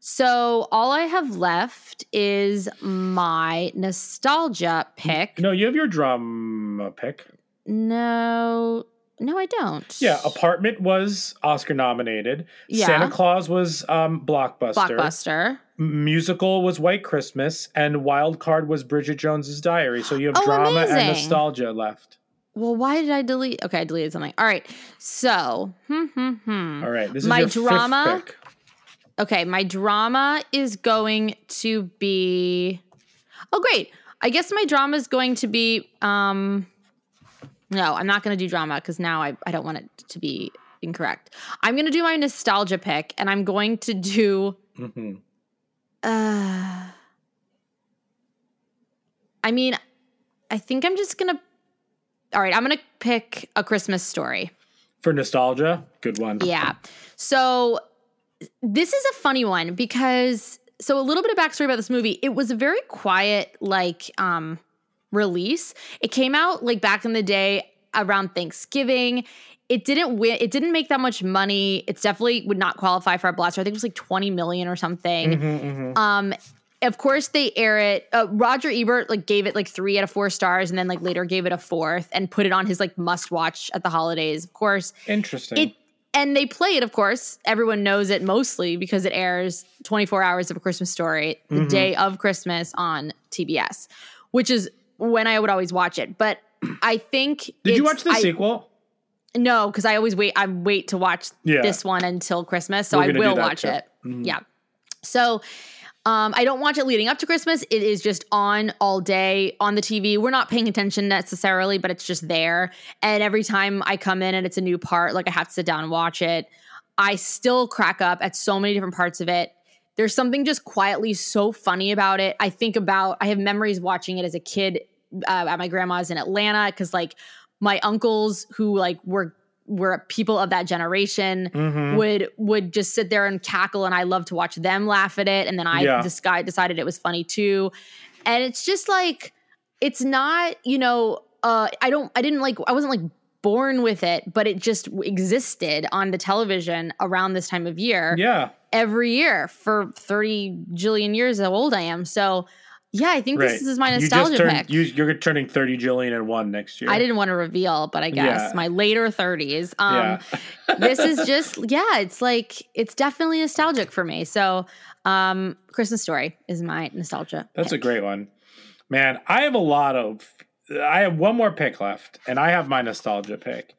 So all I have left is my nostalgia pick. No, you have your drum pick. No, no, I don't. Yeah, Apartment was Oscar nominated. Yeah. Santa Claus was um, Blockbuster. Blockbuster. Musical was White Christmas, and Wild Card was Bridget Jones's Diary. So you have Oh, drama and nostalgia left. Well, why did I delete? Okay, I deleted something. All right. So, hmm, hmm, hmm. All right, this is My drama-. Okay, my drama is going to be Oh great. I guess my drama is going to be um no, I'm not going to do drama cuz now I I don't want it to be incorrect. I'm going to do my nostalgia pick and I'm going to do Mhm. uh I mean, I think I'm just going to All right, I'm going to pick a Christmas story. For nostalgia, good one. Yeah. So this is a funny one because so a little bit of backstory about this movie. It was a very quiet like um release. It came out like back in the day around Thanksgiving. It didn't win. It didn't make that much money. It's definitely would not qualify for a blaster. I think it was like 20 million or something. Mm-hmm, Um, of course they air it. Uh, Roger Ebert like gave it like three out of four stars, and then like later gave it a fourth and put it on his like must watch at the holidays. Of course, Interesting. it and they play it of course everyone knows it mostly because it airs 24 hours of a christmas story the Mm-hmm. day of christmas on tbs which is when i would always watch it but i think Did you watch the I- sequel? no because i always wait i wait to watch Yeah. this one until christmas so i will watch too. Mm-hmm. it yeah so um, I don't watch it leading up to Christmas. It is just on all day on the TV. We're not paying attention necessarily, but it's just there. And every time I come in and it's a new part, like I have to sit down and watch it, I still crack up at so many different parts of it. There's something just quietly so funny about it. I think about, I have memories watching it as a kid uh, at my grandma's in Atlanta because like my uncles who like were were people of that generation Mm-hmm. would would just sit there and cackle and I love to watch them laugh at it and then I Yeah. decided it was funny too and it's just like it's not you know uh I don't I didn't like I wasn't like born with it but it just existed on the television around this time of year Yeah. every year for 30 jillion years how old I am so yeah I think Right. this is my You nostalgia turned, pick You, you're turning 30 Jillian and one next year. I didn't want to reveal, but I guess Yeah. my later 30s. Um, Yeah. this is just, yeah, it's like, it's definitely nostalgic for me. So, um, Christmas Story is my nostalgia. That's a great one. Man, I have a lot of I have one more pick left, and I have my nostalgia pick.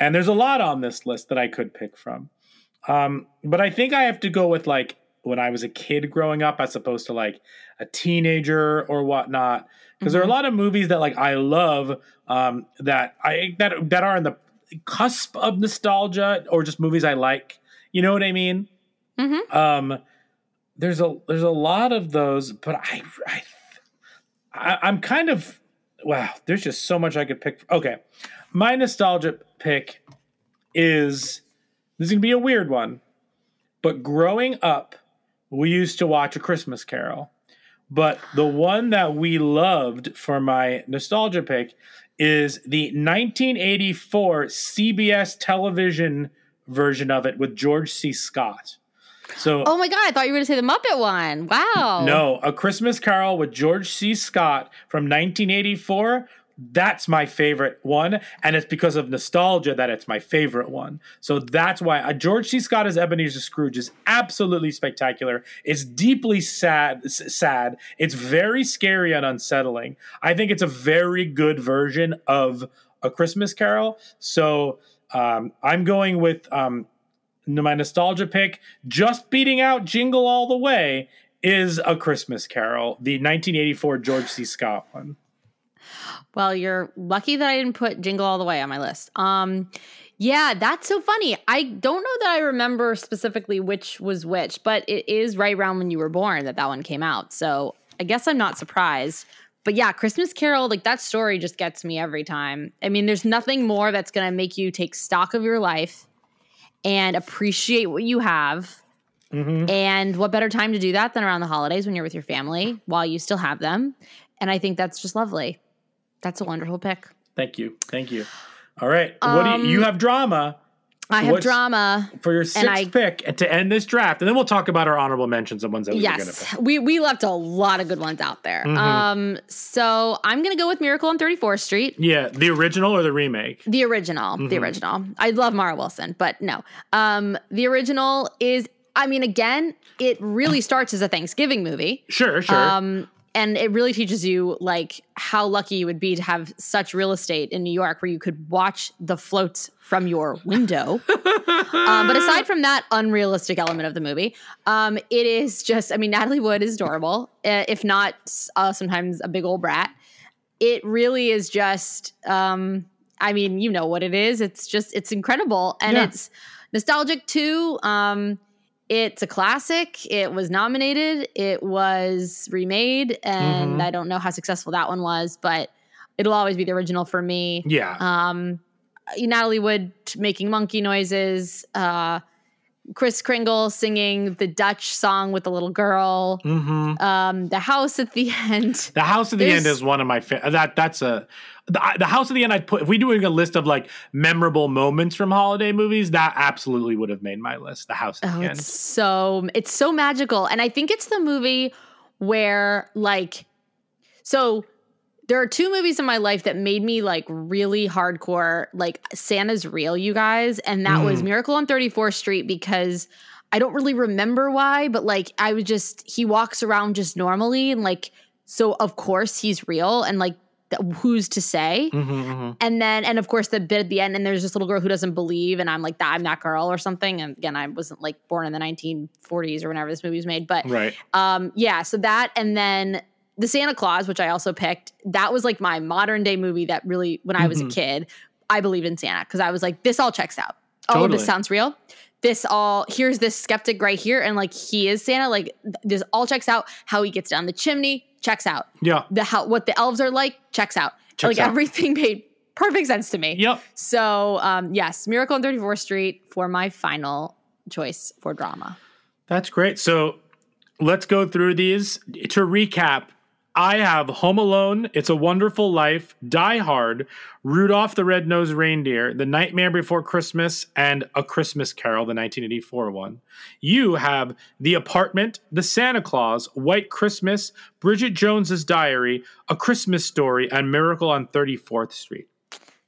And there's a lot on this list that I could pick from. Um, but I think I have to go with like when I was a kid growing up as opposed to like a teenager or whatnot. Because there are a lot of movies that like I love um, that I that that are in the cusp of nostalgia or just movies I like. You know what I mean? Mhm. Um, there's a there's a lot of those, but I, I I, I'm kind of wow. There's just so much I could pick. Okay, my nostalgia pick is this is gonna be a weird one, but growing up, we used to watch A Christmas Carol. But the one that we loved for my nostalgia pick is the 1984 CBS television version of it with George C. Scott. So Oh my God, I thought you were going to say the Muppet one. Wow. no, A Christmas Carol with George C. Scott from 1984. That's my favorite one, and it's because of nostalgia that it's my favorite one. So that's why uh, George C. Scott as Ebenezer Scrooge is absolutely spectacular. It's deeply sad. s- Sad. It's very scary and unsettling. I think it's a very good version of A Christmas Carol. So um, I'm going with um, my nostalgia pick, just beating out Jingle All the Way, is A Christmas Carol, the 1984 George C. Scott one. Well, you're lucky that I didn't put Jingle All the Way on my list. Um, yeah, that's so funny. I don't know that I remember specifically which was which, but it is right around when you were born that that one came out. So I guess I'm not surprised. But yeah, Christmas Carol, like that story just gets me every time. I mean, there's nothing more that's going to make you take stock of your life and appreciate what you have. And what better time to do that than around the holidays when you're with your family while you still have them? And I think that's just lovely. That's a wonderful pick. Thank you. Thank you. All right. what do you, you have drama I have What's- drama. for your sixth I- pick to end this draft, and then we'll talk about our honorable mentions and ones that we were going to Yes, pick. we we left a lot of good ones out there. Mm-hmm. Um, so I'm gonna go with Miracle on 34th Street, Yeah, the original or the remake? the original, the Mm-hmm. original. I love Mara Wilson, but no, um, the original is. I mean, again, it really starts as a Thanksgiving movie. Sure, sure. Um, and it really teaches you like how lucky you would be to have such real estate in New York where you could watch the floats from your window. um, but aside from that unrealistic element of the movie, um, it is just, I mean, Natalie Wood is adorable, uh, if not uh, sometimes a big old brat. It really is just, um, I mean, you know what it is. It's just, it's incredible. And Yeah. it's nostalgic too. Um, it's a classic. It was nominated. It was remade, and Mhm. I don't know how successful that one was, but it'll always be the original for me. yeah. Um, Natalie Wood making monkey noises. Uh, Kris Kringle singing the Dutch song with the little girl. hmm Um, the house at the end. The House at the End is one of my fa- that that's a the, the House at the End. I'd put if we doing a list of like memorable moments from holiday movies, that absolutely would have made my list. The House at Oh, the End. it's so it's so magical, and I think it's the movie where like, so there are two movies in my life that made me like really hardcore like Santa's real, you guys, and that was Mm. Miracle on Thirty Fourth Street because I don't really remember why, but like I was just he walks around just normally, and like so of course he's real, and like who's to say? Mhm, mhm. And then, and of course, the bit at the end, and there's this little girl who doesn't believe, and I'm like, that I'm that girl or something. And again, I wasn't like born in the 1940s or whenever this movie was made, but Right. um, yeah. So that, and then the Santa Claus, which I also picked, that was like my modern day movie that really, when I was a Mhm. kid, I believed in Santa because I was like, this all checks out. Oh, Totally. this sounds real. This all here's this skeptic right here, and like he is Santa. Like th- this all checks out. How he gets down the chimney checks out. Yeah. The how what the elves are like checks out. Checks like out. everything made perfect sense to me. Yep. So um, yes, Miracle on 34th Street for my final choice for drama. That's great. So let's go through these. To recap, I have Home Alone, It's a Wonderful Life, Die Hard, Rudolph the Red-Nosed Reindeer, The Nightmare Before Christmas, and A Christmas Carol, the 1984 one. You have The Apartment, The Santa Claus, White Christmas, Bridget Jones's Diary, A Christmas Story, and Miracle on 34th Street.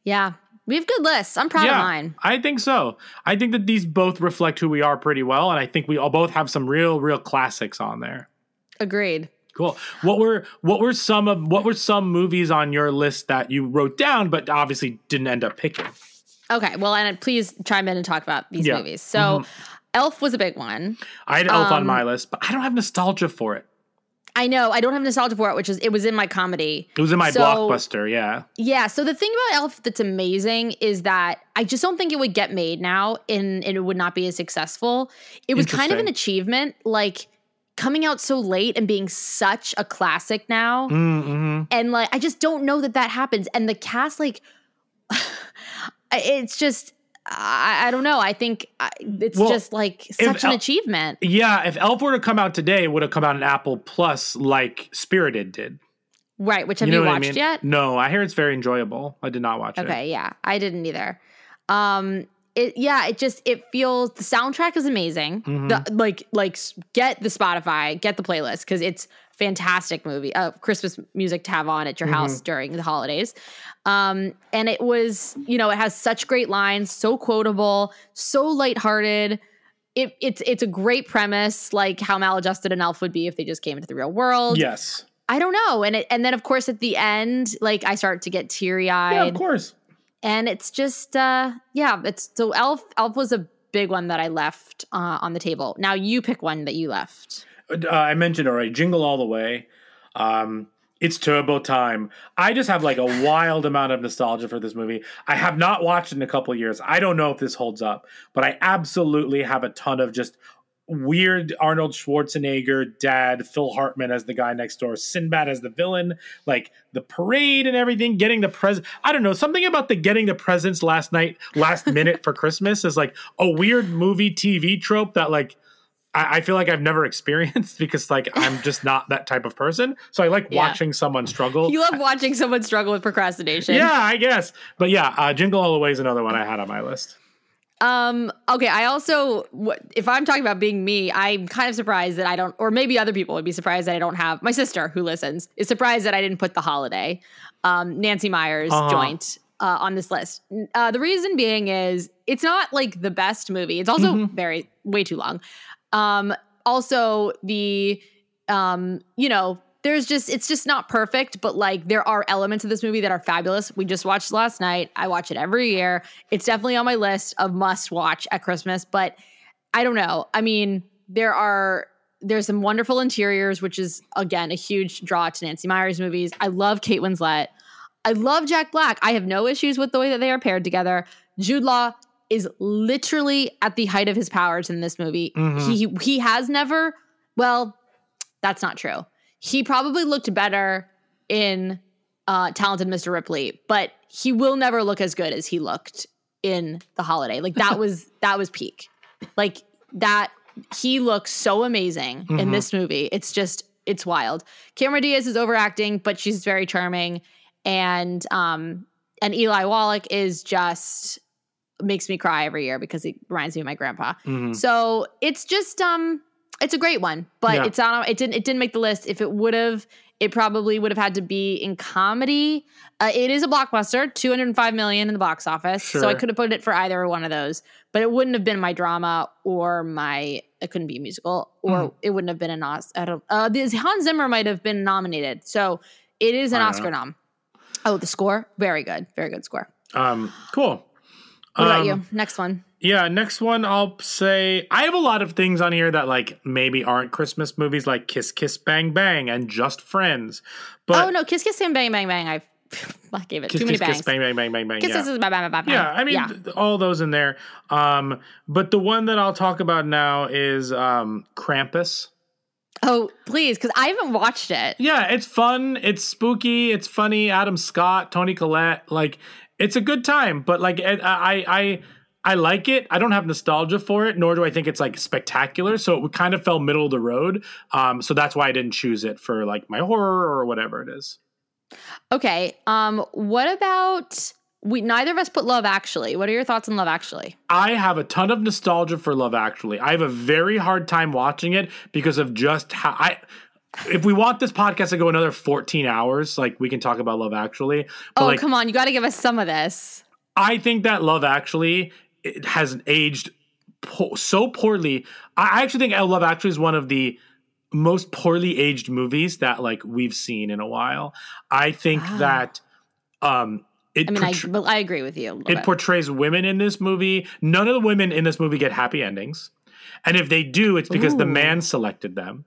Yeah, we have good lists. I'm proud of mine. I think so. I think that these both reflect who we are pretty well, and I think we all both have some real, real classics on there. Agreed. Cool. What were what were some of what were some movies on your list that you wrote down but obviously didn't end up picking? Okay, well, and please chime in and talk about these Yeah. movies. So, Elf was a big one. I had Elf on Um, my list, but I don't have nostalgia for it. I know I don't have nostalgia for it, which is it was in my comedy. It was in my So- blockbuster. Yeah. Yeah. So the thing about Elf that's amazing is that I just don't think it would get made now, and, and it would not be as successful. It was kind of an achievement, like coming out so late and being such a classic now. Mm-hmm. and like I just don't know that that happens. And the cast, like, it's just I, I don't know. I think it's Well, just like such an El- achievement, Yeah. If Elf were to come out today, it would have come out in Apple Plus like Spirited did. right? Which have you, know I watched mean? yet? No, I hear it's very enjoyable. I did not watch it. Okay, yeah, I didn't either. Um, it yeah, it just it feels the soundtrack is amazing. Mm-hmm. The like like get the Spotify, get the playlist because it's fantastic movie. Uh, Christmas music to have on at Mm-hmm. your house during the holidays. Um, and it was you know it has such great lines, so quotable, so lighthearted. It, it's it's a great premise, like how maladjusted an elf would be if they just came into the real world. Yes. I don't know, and it and then of course at the end, like I start to get teary eyed Yeah, of course. And it's just uh yeah it's so elf elf was a big one that i left uh, on the table now you pick one that you left uh, I mentioned already, Jingle All the Way. Um, It's turbo time. I just have like a wild amount of nostalgia for this movie. I have not watched in a couple years. I don't know if this holds up, but I absolutely have a ton of just weird Arnold Schwarzenegger dad, Phil Hartman as the guy next door, Sinbad as the villain, like the parade and everything, getting the present. I don't know, something about the getting the presents last night, last minute for Christmas is like a weird movie TV trope that like I, I feel like I've never experienced because like I'm just not that type of person. So I like Yeah. watching someone struggle. You love watching someone struggle with procrastination. yeah, I guess. But yeah, uh, Jingle All the Way is another one I had on my list. Um. Okay. I also, if I'm talking about being me? I'm kind of surprised that I don't, or maybe other people would be surprised that I don't have. My sister, who listens, is surprised that I didn't put the holiday, um, Nancy Meyers Uh-huh. joint uh, on this list. Uh, the reason being is it's not like the best movie. It's also Mm-hmm. very way too long. Um. Also, the um, you know, there's just it's just not perfect, but like there are elements of this movie that are fabulous. We just watched last night. I watch it every year. It's definitely on my list of must watch at Christmas, but I don't know. I mean, there are there's some wonderful interiors, which is again a huge draw to Nancy Meyers movies. I love Kate Winslet. I love Jack Black. I have no issues with the way that they are paired together. Jude Law is literally at the height of his powers in this movie. Mhm. He he has never well, that's not true. He probably looked better in uh Talented Mr. Ripley, but he will never look as good as he looked in The Holiday. Like that was that was peak. Like that he looks so amazing in Mhm. this movie. It's just it's wild. Cameron Diaz is overacting, but she's very charming and um and Eli Wallach is just makes me cry every year because he reminds me of my grandpa. Mhm. So it's just um it's a great one, but Yeah. it's on it didn't it didn't make the list. If it would have it probably would have had to be in comedy. Uh, it is a blockbuster, 205 million in the box office. So I could have put it for either one of those, but it wouldn't have been my drama or my it couldn't be a musical or Mhm. it wouldn't have been an Oscar. Uh this Hans Zimmer might have been nominated. So it is an Oscar know. nom. Oh, the score? Very good. Very good score. Um, cool. What about Um, you? Next one. Yeah, next one I'll say I have a lot of things on here that like maybe aren't Christmas movies like Kiss Kiss Bang Bang and Just Friends. But oh no, Kiss Kiss and Bang Bang Bang. I I gave it Kiss too many Kiss bangs. Kiss Bang Bang Bang Bang Bang. Kiss yeah. Kiss bang bang bang bang. yeah, I mean yeah. th- all those in there. Um, but the one that I'll talk about now is um Krampus. Oh please, because I haven't watched it. Yeah, it's fun, it's spooky, it's funny. Adam Scott, Toni Collette, like it's a good time. But like I I I like it. I don't have nostalgia for it, nor do I think it's like spectacular. So it kind of fell middle of the road. Um, so that's why I didn't choose it for like my horror or whatever it is. Okay. Um. What about we? Neither of us put Love Actually. What are your thoughts on Love Actually? I have a ton of nostalgia for Love Actually. I have a very hard time watching it because of just how I. If we want this podcast to go another 14 hours, like we can talk about Love Actually. Oh like, come on, you got to give us some of this. I think that Love Actually it has aged po- so poorly. I I actually think Love Actually is one of the most poorly aged movies that like we've seen in a while. I think Wow. that um it I mean, I portray- well, I agree with you. It bit. portrays women in this movie. None of the women in this movie get happy endings. And if they do, it's because the man selected them.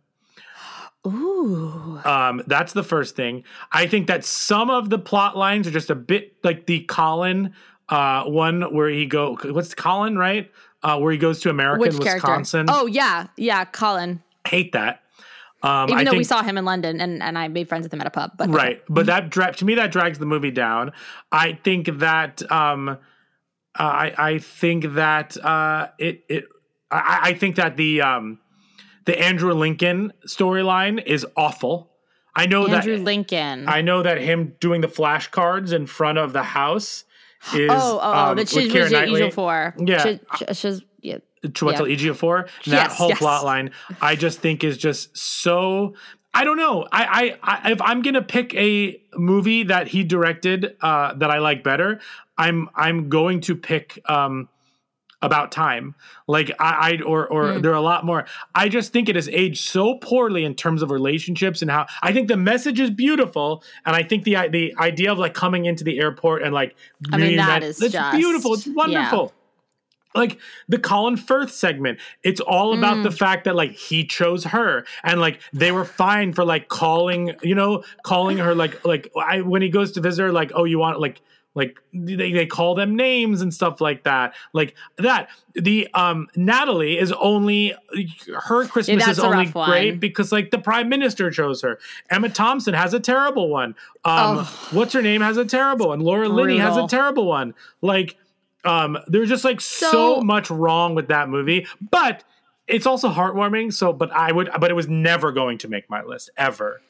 Ooh. Um, that's the first thing. I think that some of the plot lines are just a bit like the Colin uh, one where he go. What's Colin right? Uh, where he goes to America Which in character? Wisconsin. Oh yeah, yeah, Colin. hate that. Um, Even I though think, we saw him in London and and I made friends with him at a pub, but right, but that dra- to me that drags the movie down. I think that um, uh, I I think that uh, it it I, I think that the um, the Andrew Lincoln storyline is awful. I know Andrew that Andrew Lincoln. I know that him doing the flashcards in front of the house is oh, oh, oh, um, the with Chiz Keira Knightley. For. Yeah. Chiz, Chiz, Chiz- yeah. Chiwetel Yeah. Ejiofor. That Yes, whole yes. plot line, I just think is just so. I don't know. I, I, I if I'm gonna pick a movie that he directed uh, that I like better, I'm I'm going to pick um, About Time. Like I, I or or Hmm. there are a lot more. I just think it has aged so poorly in terms of relationships and how I think the message is beautiful, and I think the the idea of like coming into the airport and like I mean, that reunite- is it's just- beautiful. It's wonderful like the Colin Firth segment. It's all about Mm. the fact that like he chose her and like they were fine for like calling, you know, calling her like like I when he goes to visit her, like, oh, you want like like they, they call them names and stuff like that. Like that. The um Natalie is only her Christmas that's is only great because like the prime minister chose her. Emma Thompson has a terrible one. Um Oh. what's her name has a terrible one. Laura Linney has a terrible one. Like um there's just like so, So- much wrong with that movie, but it's also heartwarming. So, but I would, but it was never going to make my list ever.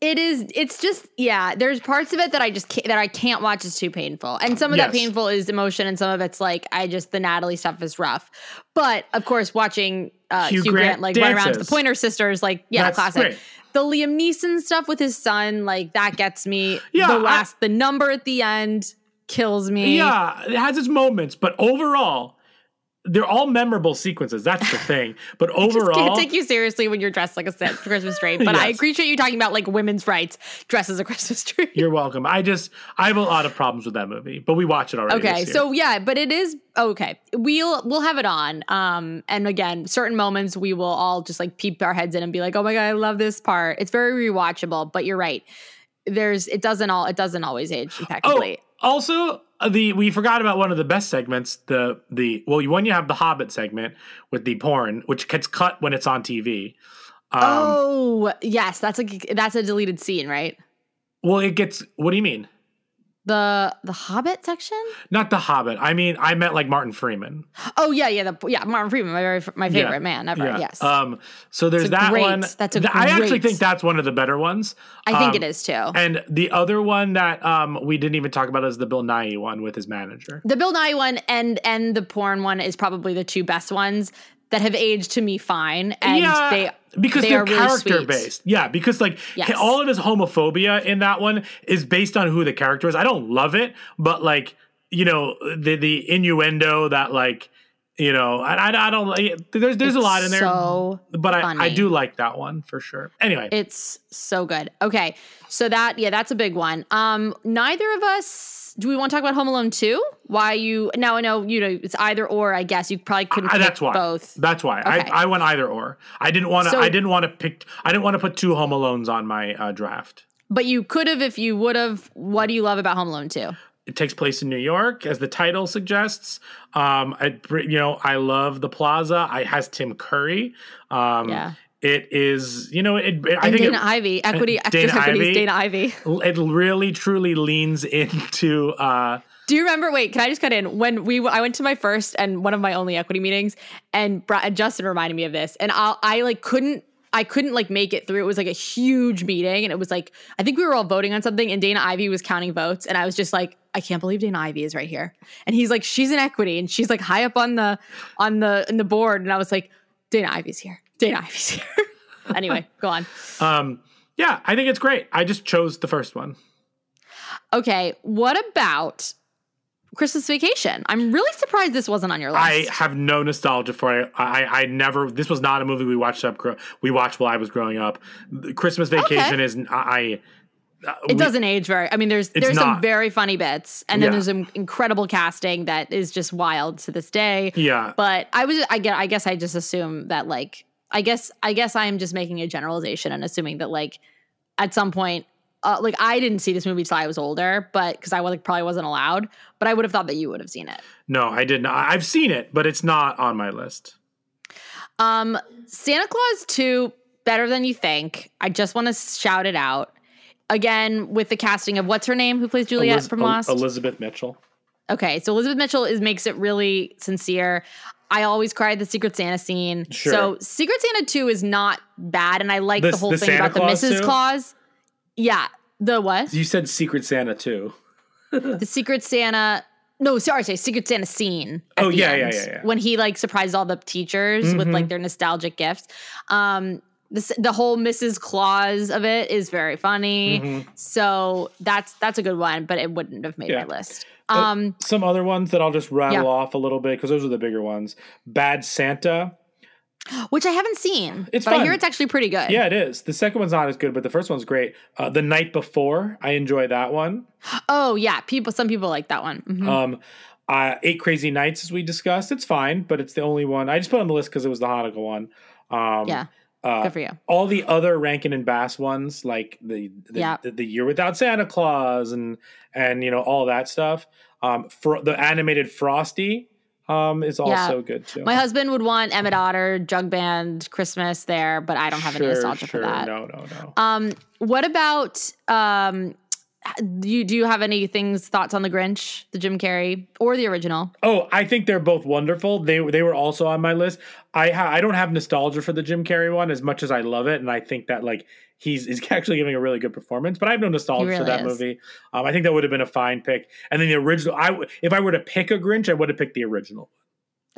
It is. It's just yeah. There's parts of it that I just can't, that I can't watch. is too painful, and some of that painful is emotion, and some of it's like I just the Natalie stuff is rough. But of course, watching uh, Hugh Hugh, Grant Grant, like run around to the. Pointer Sisters, like yeah, That's classic. great. The Liam Neeson stuff with his son, like that gets me. Yeah, the I- last, the number at the end kills me. Yeah, it has its moments, but overall, they're all memorable sequences. That's the thing. But I just can't overall, take you seriously when you're dressed like a Christmas tree. But I appreciate you talking about like women's rights, dress as a Christmas tree. you're welcome. I just, I have a lot of problems with that movie, but we watch it already. Okay, so yeah, but it is okay. We'll we'll have it on. Um, and again, certain moments we will all just like peep our heads in and be like, "Oh my god, I love this part." It's very rewatchable. But you're right. There's it doesn't all it doesn't always age Oh, impeccably. also uh, the we forgot about one of the best segments. The the well, one you have the Hobbit segment with the porn, which gets cut when it's on TV. Um, oh yes, that's a that's a deleted scene, right? well, it gets. What do you mean? The the Hobbit section. Not the Hobbit. I mean, I meant like Martin Freeman. Oh yeah, yeah, the yeah Martin Freeman, my very my favorite Yeah. man ever. Yeah. Yes, Um. So there's that great- one. that's a Th- I actually think that's one of the better ones. I think Um, it is too. And the other one that um we didn't even talk about is the Bill Nighy one with his manager. The Bill Nighy one and and the porn one is probably the two best ones that have aged to me fine, and yeah, they because they they're are really character sweet. based. Yeah, because like Yes. all of his homophobia in that one is based on who the character is. I don't love it, but like you know the the innuendo that like you know I I, I don't like there's there's a lot in there, So but I, I do like that one for sure. Anyway, it's so good. Okay, so that yeah, that's a big one. Um, neither of us. Do we want to talk about Home Alone two? Why you now? I know you know it's either or. I guess you probably couldn't I, pick that's why. both. That's why Okay. I, I went either or. I didn't want to. So- I didn't want to pick. I didn't want to put two Home Alones on my uh, draft. But you could have if you would have. What do you love about Home Alone two? It takes place in New York, as the title suggests. Um, I, you know, I love the Plaza. I has Tim Curry. Um, Yeah. It is, you know, it. it I think Dana it, Ivey, equity, Dana Ivey. Dana Ivey. it really truly leans into. Uh, Do you remember? Wait, can I just cut in? When we, I went to my first and one of my only equity meetings, and, Bra- and Justin reminded me of this, and I, I like couldn't, I couldn't like make it through. It was like a huge meeting, and it was like I think we were all voting on something, and Dana Ivey was counting votes, and I was just like, I can't believe Dana Ivey is right here, and he's like, she's in equity, and she's like high up on the, on the, in the board, and I was like, Dana Ivey's here, Dana Ivey's here. anyway, go on. um, yeah, I think it's great. I just chose the first one. Okay, what about Christmas Vacation? I'm really surprised this wasn't on your list. I have no nostalgia for it. I, I never. This was not a movie we watched up. We watched while I was growing up. Christmas Vacation Okay. is. I. uh, It we- doesn't age very. I mean, there's there's some very funny bits, and then Yeah. there's some incredible casting that is just wild to this day. Yeah. But I was, I get, I guess I just assume that like, I guess, I guess I am just making a generalization and assuming that like, at some point, uh, like I didn't see this movie till I was older, but because I was like probably wasn't allowed. But I would have thought that you would have seen it. No, I didn't. I've seen it, but it's not on my list. Um, Santa Claus 2, better than you think. I just want to shout it out. Again, with the casting of what's her name who plays Juliet Eliz- from Lost? Elizabeth Mitchell. Okay, so Elizabeth Mitchell is makes it really sincere. I always cry at the Secret Santa scene. Sure. So Secret Santa 2 is not bad, and I like The- the whole the thing Santa about the Mrs. too? Claus. Yeah. The what? You said Secret Santa too. the Secret Santa. No, sorry, sorry, Secret Santa scene. at Oh, the yeah, yeah, end, yeah, yeah. When he like surprised all the teachers with Mhm. like their nostalgic gifts. Um, this, the whole Mrs. Claus of it is very funny. Mhm. So that's that's a good one, but it wouldn't have made Yeah. my list. Uh, Um, Some other ones that I'll just rattle Yeah. off a little bit because those are the bigger ones. Bad Santa. which I haven't seen. It's but I hear it's actually pretty good. Yeah, it is. The second one's not as good, but the first one's great. Uh, the Night Before. I enjoy that one. Oh yeah, people. Some people like that one. Mhm. Um, Uh, Eight Crazy Nights, as we discussed, it's fine, but it's the only one I just put on the list because it was the Hanukkah one. Um, Yeah. Uh, Good for you. all the other Rankin and Bass ones, like the the, Yeah. the, the Year Without Santa Claus and and you know all that stuff. Um, for the animated Frosty, um, is also good too. My husband would want Emmet Otter, Jug Band, Christmas there, but I don't have any nostalgia sure. for that. No, no, no. Um, what about um, do you do you have any things thoughts on the Grinch, the Jim Carrey, or the original? Oh, I think they're both wonderful. They they were also on my list. I ha- I don't have nostalgia for the Jim Carrey one as much as I love it, and I think that like he's he's actually giving a really good performance. But I have no nostalgia for really that is. movie. Um, I think that would have been a fine pick. And then the original, I w- if I were to pick a Grinch, I would have picked the original,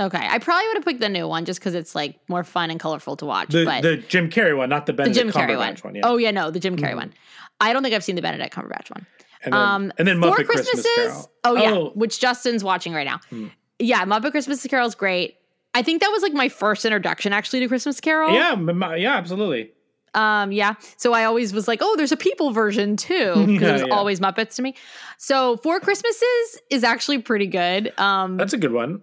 Okay, I probably would have picked the new one just because it's like more fun and colorful to watch. the but the Jim Carrey one, not the the Benedict Jim Carrey one. One. yeah. Oh yeah, no, the Jim Carrey Mhm. one. I don't think I've seen the Benedict Cumberbatch one. and then, um, and then Four Muppet Christmas Christmases. Carol. Oh yeah, Oh. which Justin's watching right now. Hmm. Yeah, Muppet Christmas Carol is great. I think that was like my first introduction actually to Christmas Carol. Yeah, yeah, absolutely. Um, yeah. So I always was like, oh, there's a people version too. Because it was Yeah. always Muppets to me. So Four Christmases is actually pretty good. Um That's a good one.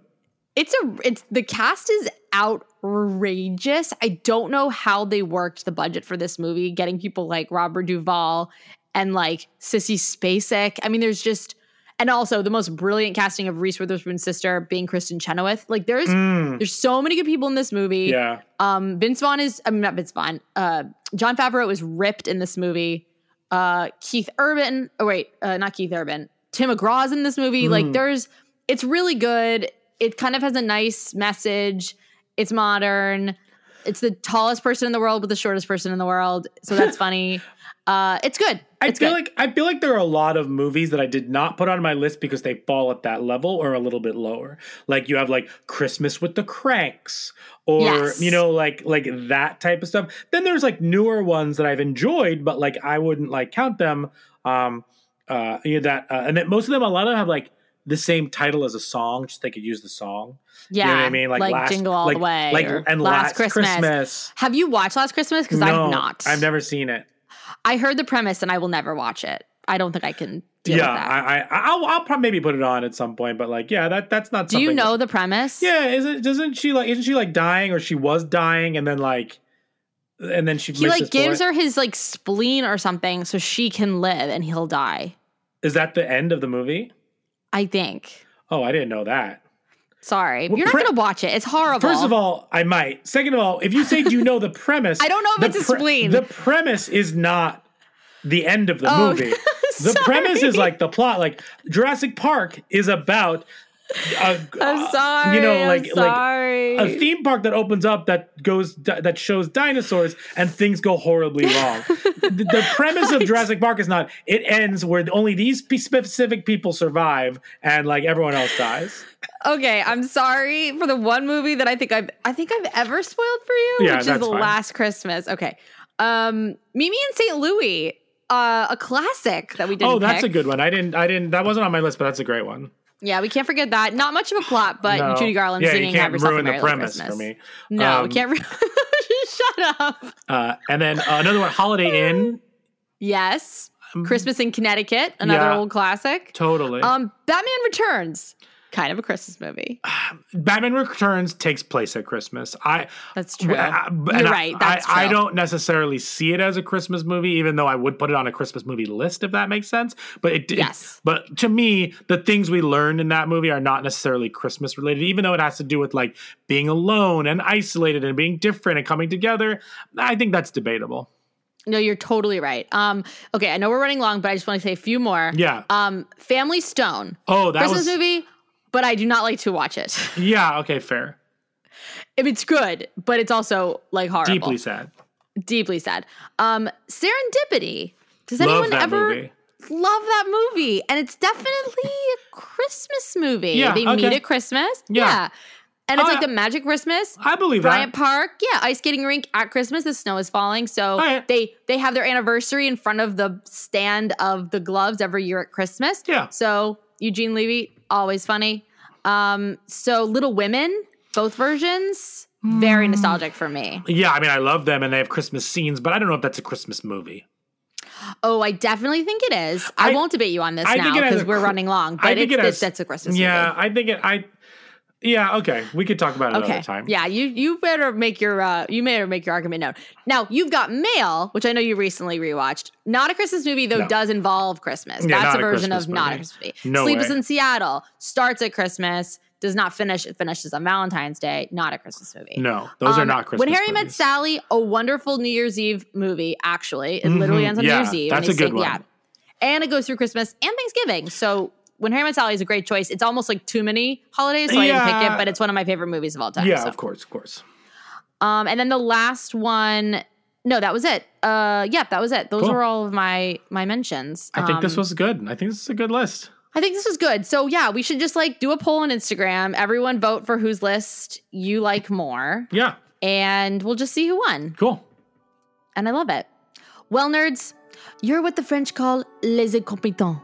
It's a it's the cast is outrageous. I don't know how they worked the budget for this movie, getting people like Robert Duvall and like Sissy Spacek. I mean, there's just and also the most brilliant casting of Reese Witherspoon's sister being Kristin Chenoweth. Like there's Mm, there's so many good people in this movie. yeah, Um, Vince Vaughn is, I mean, not Vince Vaughn. Uh, Jon Favreau is ripped in this movie. Uh, Keith Urban, oh wait, uh, not Keith Urban. Tim McGraw's in this movie. Like, Mm. there's, it's really good. It kind of has a nice message. It's modern. It's the tallest person in the world with the shortest person in the world. So that's funny. Uh, it's good. I It's feel good. like I feel like there are a lot of movies that I did not put on my list because they fall at that level or a little bit lower. Like you have like Christmas with the Cranks or Yes. you know like like that type of stuff. Then there's like newer ones that I've enjoyed but like I wouldn't like count them um uh you know that uh, and then most of them a lot of them have like the same title as a song just they could use the song. yeah. You know what I mean? Like, last, Jingle All like, the Way. Like and last, Christmas. Have you watched Last Christmas? Because No, I've not. I've never seen it. I heard the premise and I will never watch it. I don't think I can yeah. I, I I'll, I'll probably maybe put it on at some point, but like, yeah, that that's not. Do you know that- the premise? yeah, isn't doesn't she like? Isn't she like dying, or she was dying, and then like, and then she He like gives her his like spleen or something so she can live and he'll die. Is that the end of the movie? I think. Oh, I didn't know that. Sorry. Well, You're not pre- going to watch it. It's horrible. First of all, I might. Second of all, if you say you know the premise, I don't know if it's a spleen. The premise is not the end of the Oh, movie. The premise is like the plot. Like Jurassic Park is about. A, I'm sorry. You know, like like a theme park that opens up that goes that shows dinosaurs and things go horribly wrong. the, the premise of Jurassic Park is not it ends where only these specific people survive and like everyone else dies. okay, I'm sorry for the one movie that I think I've I think I've ever spoiled for you, Yeah, which is The fine. Last Christmas. Okay. Um Meet Me in St. Louis, uh a classic that we didn't oh, that's pick. a good one. I didn't I didn't that wasn't on my list, but that's a great one. Yeah, we can't forget that. Not much of a plot, but No. Judy Garland yeah, singing you can't "Have Yourself ruin a the Merry Little premise Christmas." for me. No, Um, we can't. Re- Shut up. Uh, and then uh, another one, Holiday Inn. Yes, Christmas in Connecticut, another Um, Yeah. old classic. Totally. Um, Batman Returns, kind of a Christmas movie. Batman Returns takes place at Christmas. I That's true. I- and You're right. That's I, I don't necessarily see it as a Christmas movie, even though I would put it on a Christmas movie list if that makes sense. But it. Yes. But to me, the things we learned in that movie are not necessarily Christmas related, even though it has to do with like being alone and isolated and being different and coming together. I think that's debatable. No, you're totally right. Um, okay, I know we're running long, but I just want to say a few more. Yeah. Um, Family Stone, Oh, that Christmas was. movie, but I do not like to watch it. Yeah. Okay. Fair. if it's good, but it's also like horrible, Deeply sad. deeply sad. Um, Serendipity. Does Love anyone ever movie. love that movie? And it's definitely a Christmas movie. Yeah, they meet at Christmas. Yeah. Yeah. And it's like the magic Christmas. I believe Bryant that. Park, yeah, ice skating rink at Christmas. The snow is falling, so Alright. they they have their anniversary in front of the stand of the gloves every year at Christmas. Yeah. So Eugene Levy, always funny. Um, so Little Women, both versions, very Hmm. nostalgic for me. Yeah. I mean, I love them and they have Christmas scenes, but I don't know if that's a Christmas movie. Oh, I definitely think it is. I, I- won't debate you on this I now think it has because we're cr- running long. I But think it's, it has- that's a Christmas movie. Yeah, movie. I think it. I. Yeah. Okay. We could talk about it Okay. another time. Yeah, you you better make your uh you better make your argument known. Now you've got Mail, which I know you recently rewatched. Not a Christmas movie, though No. does involve Christmas. Yeah, That's a a version Christmas of not a. Christmas movie. No Sleepless way. in Seattle starts at Christmas, does not finish. It finishes on Valentine's Day. Not a Christmas movie. No, those are Um, not Christmas. When Harry Met. Sally, a wonderful New Year's Eve movie. Actually, it literally Mhm. ends on Yeah, New Year's Eve. that's a good sing- one. Yeah, and it goes through Christmas and Thanksgiving. So when Harry Met Sally is a great choice. It's almost like too many holidays, so I didn't pick it. But it's one of my favorite movies of all time. Yeah, so. of course, of course. Um, and then the last one. No, that was it. Uh, yeah, that was it. Those Cool. were all of my my mentions. I think this Um, was good. I think this is a good list. I think this was good. So yeah, we should just like do a poll on Instagram. Everyone vote for whose list you like more, Yeah, and we'll just see who won. cool. And I love it. Well, nerds, you're what the French call les incompetents.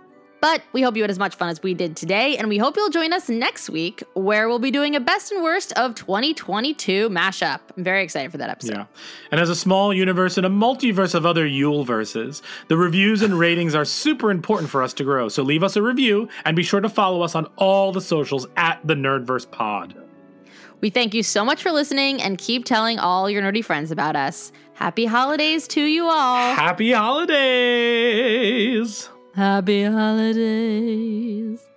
But we hope you had as much fun as we did today, and we hope you'll join us next week where we'll be doing a best and worst of 2022 mashup. I'm very excited for that episode. Yeah. And as a small universe and a multiverse of other Yule verses, the reviews and ratings are super important for us to grow. So leave us a review and be sure to follow us on all the socials at the Nerdverse Pod. We thank you so much for listening and keep telling all your nerdy friends about us. Happy holidays to you all. Happy holidays! Happy holidays.